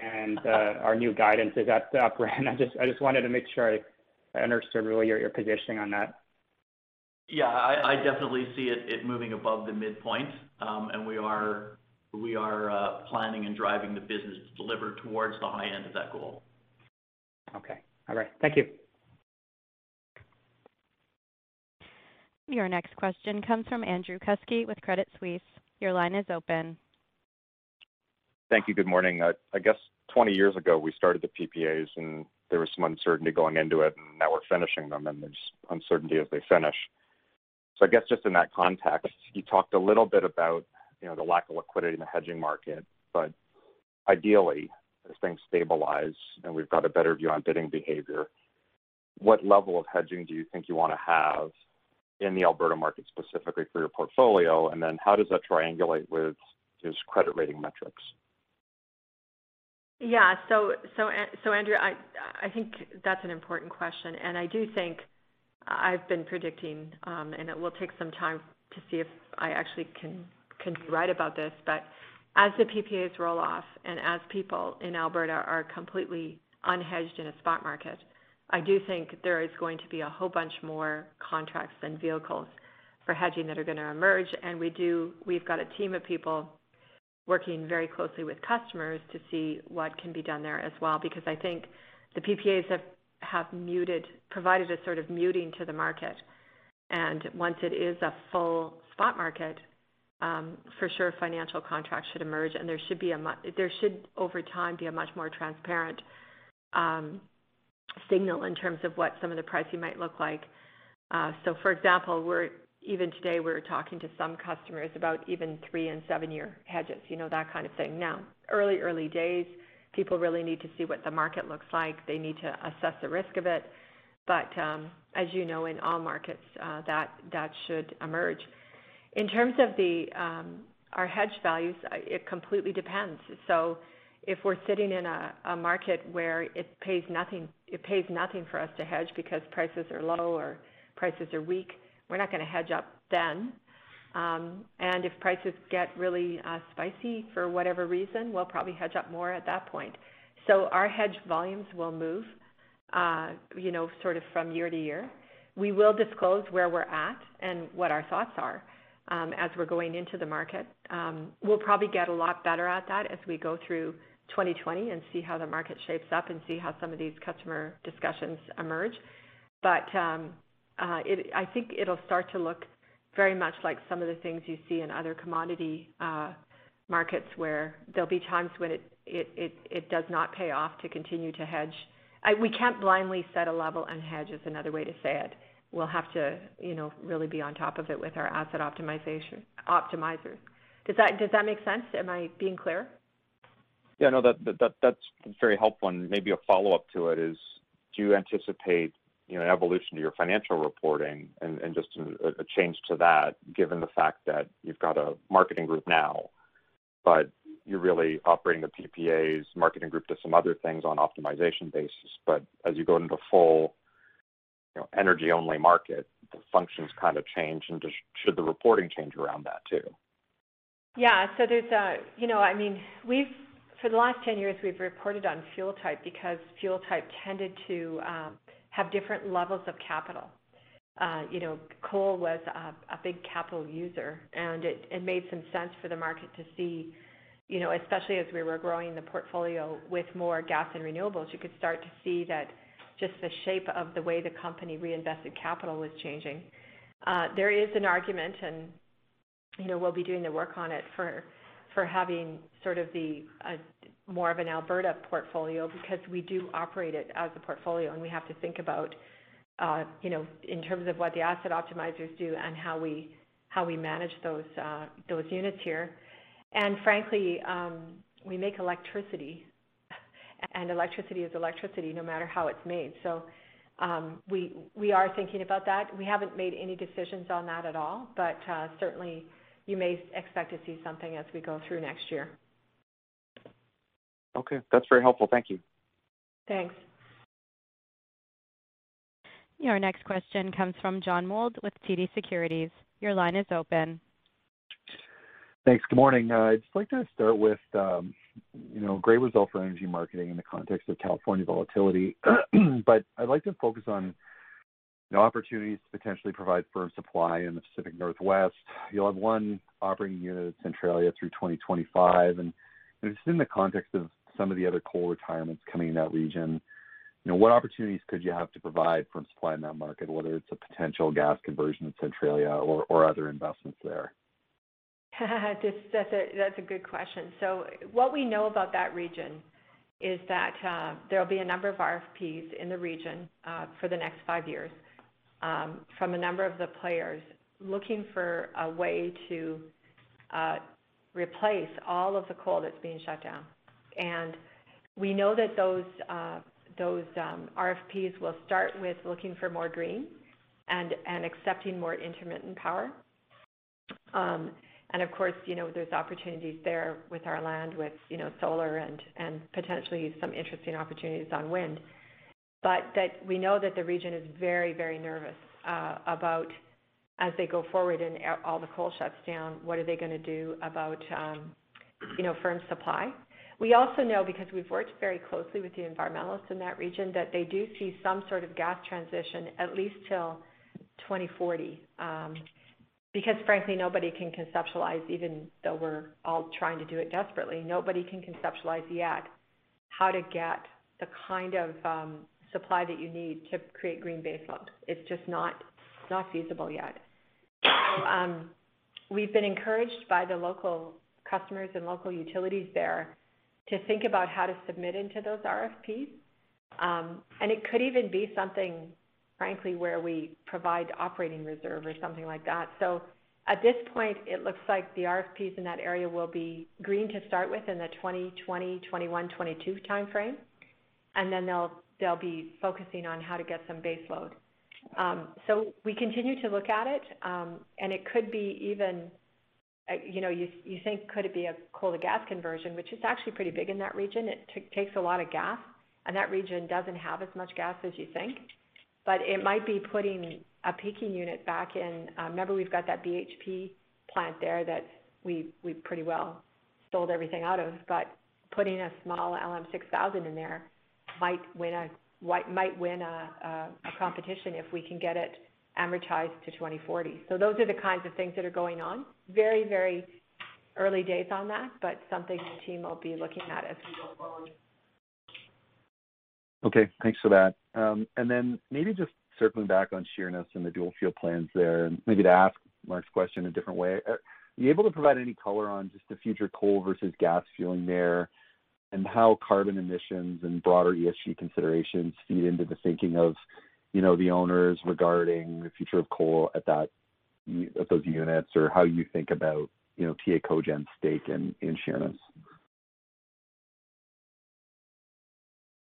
and uh, our new guidance is at the upper end? I just I just wanted to make sure I understood really your your positioning on that. Yeah, I definitely see it it moving above the midpoint. Um, and we are uh, planning and driving the business to deliver towards the high end of that goal. Okay. All right. Thank you. Your next question comes from Andrew Kuske with Credit Suisse. Your line is open. Thank you. Good morning. I guess 20 years ago, we started the PPAs, and there was some uncertainty going into it, and now we're finishing them, and there's uncertainty as they finish. So I guess just in that context, you talked a little bit about you know, the lack of liquidity in the hedging market. But ideally, as things stabilize and we've got a better view on bidding behavior, what level of hedging do you think you want to have in the Alberta market specifically for your portfolio? And then how does that triangulate with just credit rating metrics? Yeah. So, so, so Andrew, I, I think that's an important question, and I do think I've been predicting, um, and it will take some time to see if I actually can can be right about this. But as the PPAs roll off, and as people in Alberta are completely unhedged in a spot market, I do think there is going to be a whole bunch more contracts and vehicles for hedging that are going to emerge. And we do, we've got a team of people working very closely with customers to see what can be done there as well, because I think the PPAs have, have muted, provided a sort of muting to the market. And once it is a full spot market, um, for sure financial contracts should emerge, and there should be a there should over time be a much more transparent um, signal in terms of what some of the pricing might look like. Uh, so, for example, we're even today we're talking to some customers about even three and seven year hedges, you know, that kind of thing. Now, early, early days, people really need to see what the market looks like. They need to assess the risk of it. But um, as you know, in all markets, uh, that that should emerge. In terms of the um, our hedge values, it completely depends. So if we're sitting in a market where it pays nothing, it pays nothing for us to hedge because prices are low or prices are weak, we're not going to hedge up then. Um, and if prices get really uh, spicy for whatever reason, we'll probably hedge up more at that point. So our hedge volumes will move, uh, you know, sort of from year to year. We will disclose where we're at and what our thoughts are um, as we're going into the market. Um, we'll probably get a lot better at that as we go through 2020 and see how the market shapes up and see how some of these customer discussions emerge. But um, uh, it, I think it'll start to look very much like some of the things you see in other commodity uh, markets where there'll be times when it, it, it, it does not pay off to continue to hedge. I, we can't blindly set a level and hedge is another way to say it. We'll have to, you know, really be on top of it with our asset optimization optimizers. Does that does that make sense? Am I being clear? Yeah, no, that, that that's very helpful. And maybe a follow up to it is, do you anticipate you know, an evolution to your financial reporting and, and just a, change to that, given the fact that you've got a marketing group now, but you're really operating the PPAs, marketing group to some other things on optimization basis. But as you go into full, you know, energy only market, the functions kind of change, and should the reporting change around that too? Yeah. So there's a, you know, I mean, we've for the last 10 years we've reported on fuel type because fuel type tended to um, have different levels of capital. Uh, you know, coal was a, a big capital user, and it, it made some sense for the market to see, you know, especially as we were growing the portfolio with more gas and renewables, you could start to see that just the shape of the way the company reinvested capital was changing. Uh, there is an argument, and you know, we'll be doing the work on it for for having sort of the uh, more of an Alberta portfolio because we do operate it as a portfolio, and we have to think about, uh, you know, in terms of what the asset optimizers do and how we how we manage those uh, those units here. And frankly, um, we make electricity, and electricity is electricity no matter how it's made. So um, we we are thinking about that. We haven't made any decisions on that at all, but uh, certainly you may expect to see something as we go through next year. Okay, that's very helpful. Thank you. Thanks. Your next question comes from John Mould with TD Securities. Your line is open. Thanks. Good morning. Uh, I'd just like to start with, um, you know, great result for energy marketing in the context of California volatility. but I'd like to focus on, you know, opportunities to potentially provide firm supply in the Pacific Northwest. You'll have one operating unit at Centralia through 2025, and just in the context of some of the other coal retirements coming in that region, you know, what opportunities could you have to provide firm supply in that market, whether it's a potential gas conversion at Centralia or, or other investments there? that's, a, that's a good question. So what we know about that region is that uh, there will be a number of RFPs in the region uh, for the next five years um, from a number of the players looking for a way to uh, replace all of the coal that's being shut down. And we know that those uh, those um, RFPs will start with looking for more green and and accepting more intermittent power. Um, And of course, you know, there's opportunities there with our land, with, you know, solar and, and potentially some interesting opportunities on wind. But that we know that the region is very, very nervous uh, about as they go forward and all the coal shuts down, what are they going to do about, um, you know, firm supply? We also know, because we've worked very closely with the environmentalists in that region, that they do see some sort of gas transition at least till 2040. Um, because frankly, nobody can conceptualize, even though we're all trying to do it desperately, nobody can conceptualize yet how to get the kind of um, supply that you need to create green baseload. It's just not not feasible yet. So, um, we've been encouraged by the local customers and local utilities there to think about how to submit into those RFPs. Um, and it could even be something, frankly, where we provide operating reserve or something like that. So at this point, it looks like the RFPs in that area will be green to start with in the 2020, 21, 22 timeframe, and then they'll they'll be focusing on how to get some baseload. Um, so we continue to look at it, um, and it could be even uh, you know, you you think could it be a coal to gas conversion, which is actually pretty big in that region. It t- takes a lot of gas, and that region doesn't have as much gas as you think. But it might be putting a peaking unit back in. Uh, remember, we've got that BHP plant there that we we pretty well sold everything out of, but putting a small LM6000 in there might win a might win a, a, a competition if we can get it amortized to 2040. So those are the kinds of things that are going on. Very, very early days on that, but something the team will be looking at as we go forward. Okay, thanks for that. Um, and then maybe just circling back on Sheerness and the dual fuel plans there, and maybe to ask Mark's question a different way. Are you able to provide any color on just the future coal versus gas fueling there, and how carbon emissions and broader ESG considerations feed into the thinking of you know, the owners regarding the future of coal at that at those units, or how you think about, you know, TA Cogen's stake in in Sheerness?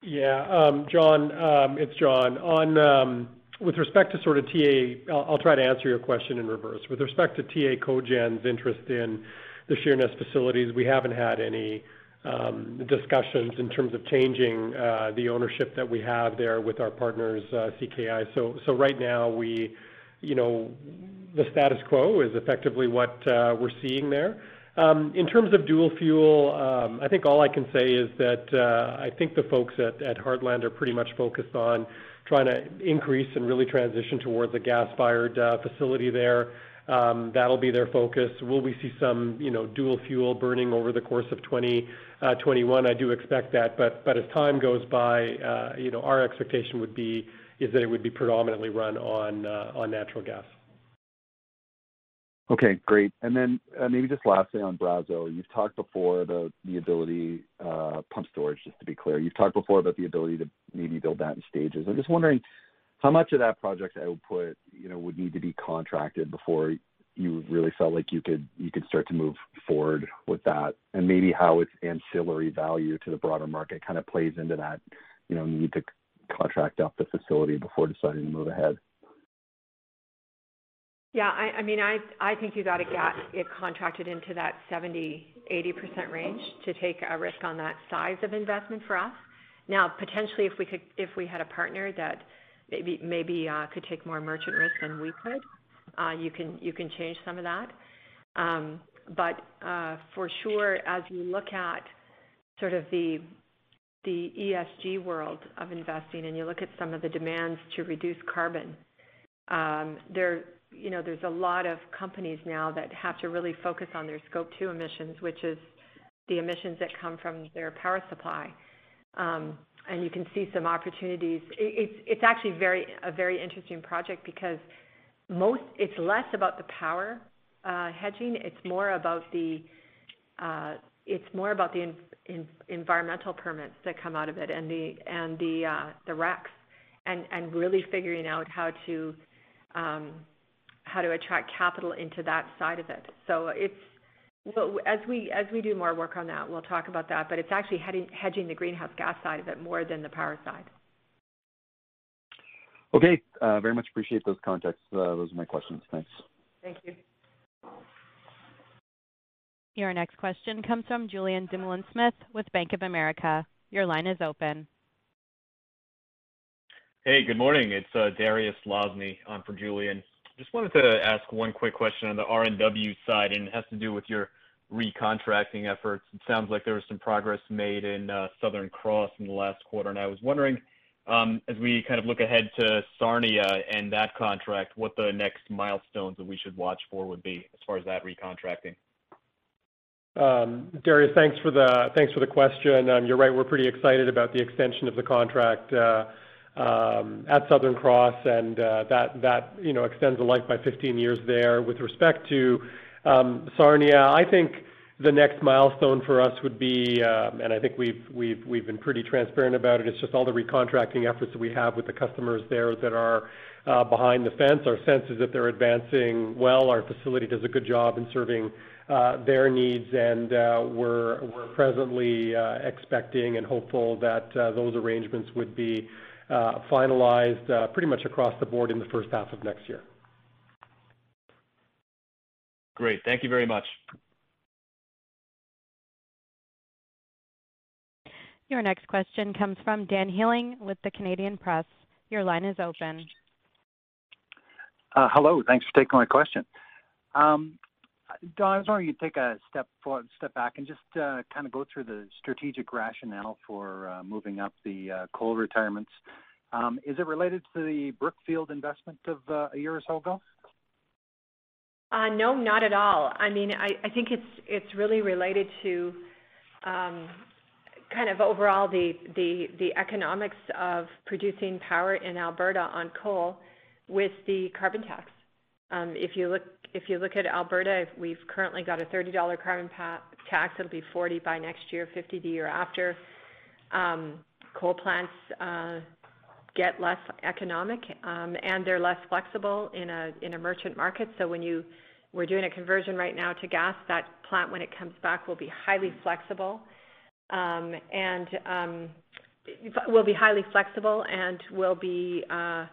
Yeah, um, John, um, it's John. On um, with respect to sort of TA, I'll, I'll try to answer your question in reverse. With respect to TA Cogen's interest in the Sheerness facilities, we haven't had any um, discussions in terms of changing uh, the ownership that we have there with our partners, uh, CKI. So, so right now we, you know, the status quo is effectively what uh, we're seeing there. Um, in terms of dual fuel, um, I think all I can say is that uh, I think the folks at, at Heartland are pretty much focused on trying to increase and really transition towards a gas-fired uh, facility there. Um, that'll be their focus. Will we see some, you know, dual fuel burning over the course of 2021? I do expect that. But but as time goes by, uh, you know, our expectation would be is that it would be predominantly run on uh, natural gas. Okay, great. And then uh, maybe just lastly on Brazeau, you've talked before about the ability, pump storage, just to be clear. You've talked before about the ability to maybe build that in stages. I'm just wondering, how much of that project output, you know, would need to be contracted before you really felt like you could you could start to move forward with that? And maybe how its ancillary value to the broader market kind of plays into that, you know, need to contract up the facility before deciding to move ahead. Yeah, I, I mean, I I think you got to get it contracted into that 70, 80 percent range to take a risk on that size of investment for us. Now, potentially, if we could, if we had a partner that maybe maybe uh, could take more merchant risk than we could. Uh, you can you can change some of that. Um, but uh, for sure, as you look at sort of the the ESG world of investing, and you look at some of the demands to reduce carbon, um, there you know there's a lot of companies now that have to really focus on their scope two emissions, which is the emissions that come from their power supply. Um, and you can see some opportunities. It's it's actually very a very interesting project because most it's less about the power uh, hedging. It's more about the uh, it's more about the in, in, environmental permits that come out of it and the and the uh, the RECs and and really figuring out how to um, how to attract capital into that side of it. So it's well, as we as we do more work on that, we'll talk about that. But it's actually hedging, hedging the greenhouse gas side of it more than the power side. Okay, uh, very much appreciate those contexts. Uh, those are my questions. Thanks. Thank you. Your next question comes from Julien Dumoulin-Smith with Bank of America. Your line is open. Hey, good morning. It's Dariusz Lozny on for Julien. Just wanted to ask one quick question on the RNW side, and it has to do with your recontracting efforts. It sounds like there was some progress made in uh, Southern Cross in the last quarter, and I was wondering, um, as we kind of look ahead to Sarnia and that contract, what the next milestones that we should watch for would be as far as that recontracting. Um, Dariusz, thanks for the uh thanks for the question. Um, you're right, we're pretty excited about the extension of the contract uh, Um, at Southern Cross, and uh, that extends the life by 15 years there. With respect to um, Sarnia, I think the next milestone for us would be, um, and I think we've been pretty transparent about it, it's just all the recontracting efforts that we have with the customers there that are uh, behind the fence. Our sense is that they're advancing well. Our facility does a good job in serving uh, their needs, and we're presently expecting and hopeful that those arrangements would be Uh, finalized uh, pretty much across the board in the first half of next year. Great. Thank you very much. Your next question comes from Dan Healing with the Canadian Press. Your line is open. Uh, hello. Thanks for taking my question. Um, Dawn, I was wondering if you'd take a step step back and just uh, kind of go through the strategic rationale for uh, moving up the uh, coal retirements. Um, is it related to the Brookfield investment of a year or so ago? No, not at all. I mean, I, I think it's it's really related to um, kind of overall the economics of producing power in Alberta on coal with the carbon tax. Um, if you look at Alberta, we've currently got a 30 dollar carbon tax. It'll be 40 by next year, 50 the year after. Um, coal plants uh, get less economic, um, and they're less flexible in a merchant market. So when you we're doing a conversion right now to gas. That plant, when it comes back, will be highly flexible, um, and will be highly flexible and will be uh,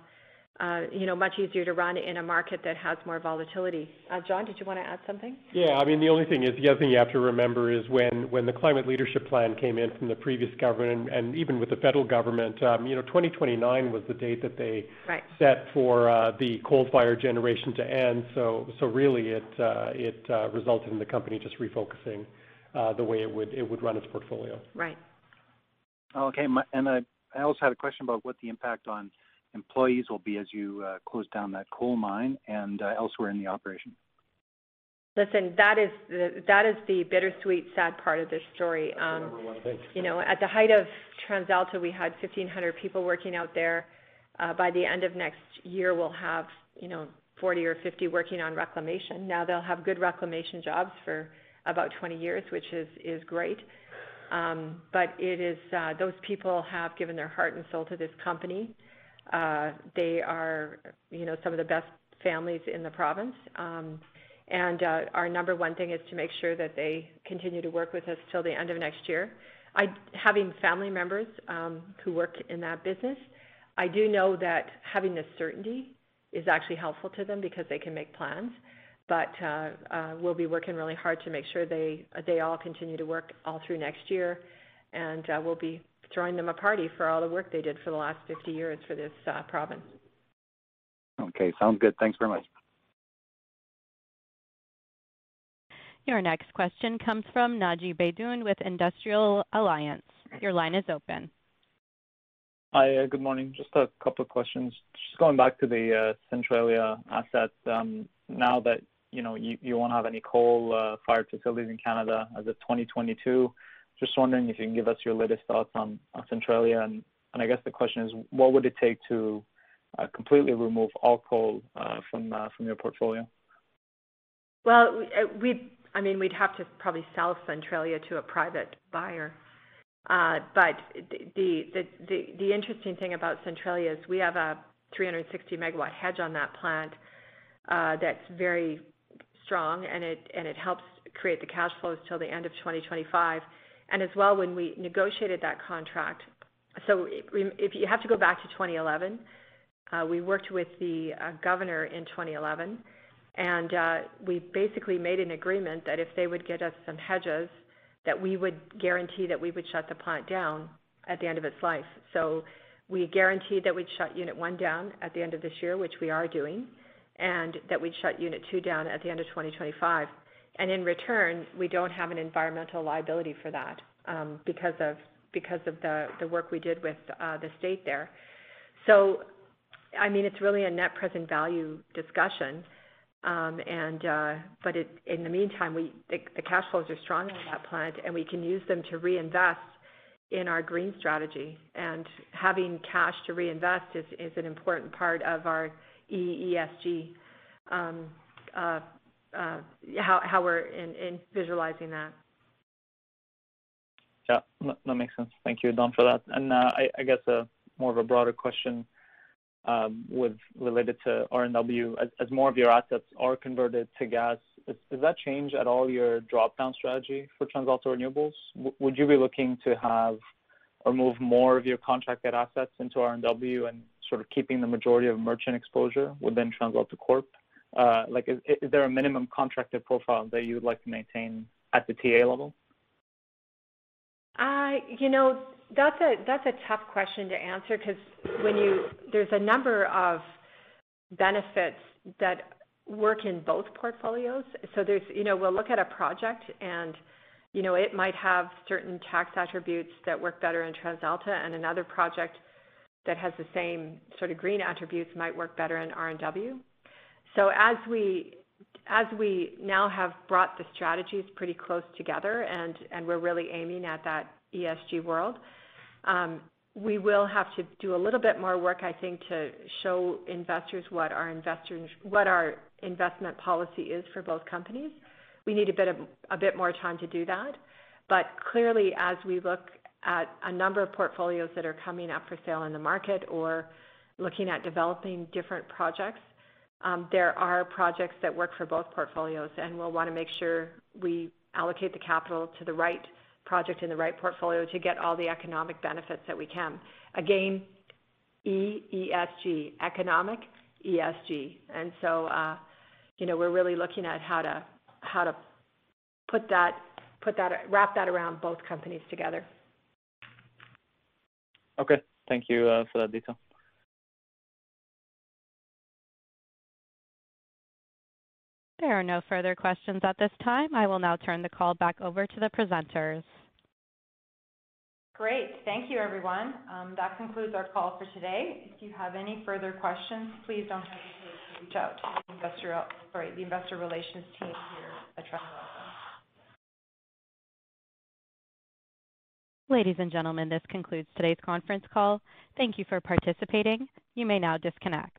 Uh, much easier to run in a market that has more volatility. Uh, John, did you want to add something? Yeah. I mean, the only thing is, the other thing you have to remember is when when the Climate Leadership Plan came in from the previous government, and even with the federal government, um, you know, 2029 was the date that they Right set for uh, the coal-fired generation to end. So, so really, it it resulted in the company just refocusing the way it would it would run its portfolio. Right. Okay. And I, I also had a question about what the impact on employees will be as you uh, close down that coal mine and uh, elsewhere in the operation. Listen, that is the bittersweet, sad part of this story. That's the um, number one thing. At the height of TransAlta, we had 1,500 people working out there. Uh, by the end of next year, we'll have you know 40 or 50 working on reclamation. Now they'll have good reclamation jobs for about 20 years, which is great. Um, but it is those people have given their heart and soul to this company. They are you know, some of the best families in the province. Um, And uh, our number one thing is to make sure that they continue to work with us till the end of next year. I, Having family members um, who work in that business, I do know that having the certainty is actually helpful to them because they can make plans. But uh, uh, we'll be working really hard to make sure they they all continue to work all through next year, and uh, we'll be throwing them a party for all the work they did for the last 50 years for this uh, province. Okay. Sounds good. Thanks very much. Your next question comes from Naji Baydoun with Industrial Alliance. Your line is open. Hi. Uh, good morning. Just a couple of questions. Just going back to the uh, Centralia assets. Um, now that you won't have any coal-fired facilities in Canada as of 2022, just wondering if you can give us your latest thoughts on Centralia. And I guess the question is, what would it take to uh, completely remove all coal uh, uh, from your portfolio? Well, I mean, we'd have to probably sell Centralia to a private buyer. But the interesting thing about Centralia is we have a 360 MW hedge on that plant that's very strong, and it helps create the cash flows till the end of 2025. And as well, when we negotiated that contract, so if you have to go back to 2011, uh, we worked with the uh, governor in 2011, And uh, we basically made an agreement that if they would get us some hedges, that we would guarantee that we would shut the plant down at the end of its life. So we guaranteed that we'd shut Unit 1 down at the end of this year, which we are doing, and that we'd shut Unit 2 down at the end of 2025. And in return, we don't have an environmental liability for that um, because of because of the the work we did with uh, the state there. So, I mean, it's really a net present value discussion. Um, and uh, but it, in the meantime, we the, the cash flows are strong in that plant, and we can use them to reinvest in our green strategy. And having cash to reinvest is, is an important part of our EESG, um, uh, how, how we're in, in visualizing that. Yeah, that makes sense. Thank you, Dawn, for that. And uh, I, guess a more of a broader question um, with related to RNW. As, as more of your assets are converted to gas, does that change at all your drop-down strategy for TransAlta Renewables? Would you be looking to have or move more of your contracted assets into RNW and sort of keeping the majority of merchant exposure within TransAlta Corp? Uh, like, is, is there a minimum contracted profile that you would like to maintain at the TA level? Uh, you know, that's a that's a tough question to answer because when you there's a number of benefits that work in both portfolios. So there's you know we'll look at a project and you know it might have certain tax attributes that work better in TransAlta, and another project that has the same sort of green attributes might work better in RNW. So as we as we now have brought the strategies pretty close together and, and we're really aiming at that ESG world, um, we will have to do a little bit more work, I think, to show investors what our investors what our investment policy is for both companies. We need a bit of a bit more time to do that. But clearly, as we look at a number of portfolios that are coming up for sale in the market or looking at developing different projects, um, there are projects that work for both portfolios, and we'll want to make sure we allocate the capital to the right project in the right portfolio to get all the economic benefits that we can. Again, E, ESG, economic, ESG. And so, uh, you know, we're really looking at how to how to put that put that wrap that around both companies together. Okay, thank you uh, for that detail. There are no further questions at this time. I will now turn the call back over to the presenters. Great. Thank you, everyone. Um, that concludes our call for today. If you have any further questions, please don't hesitate to reach out to the investor, sorry, the investor relations team here at TransAlta. Ladies and gentlemen, this concludes today's conference call. Thank you for participating. You may now disconnect.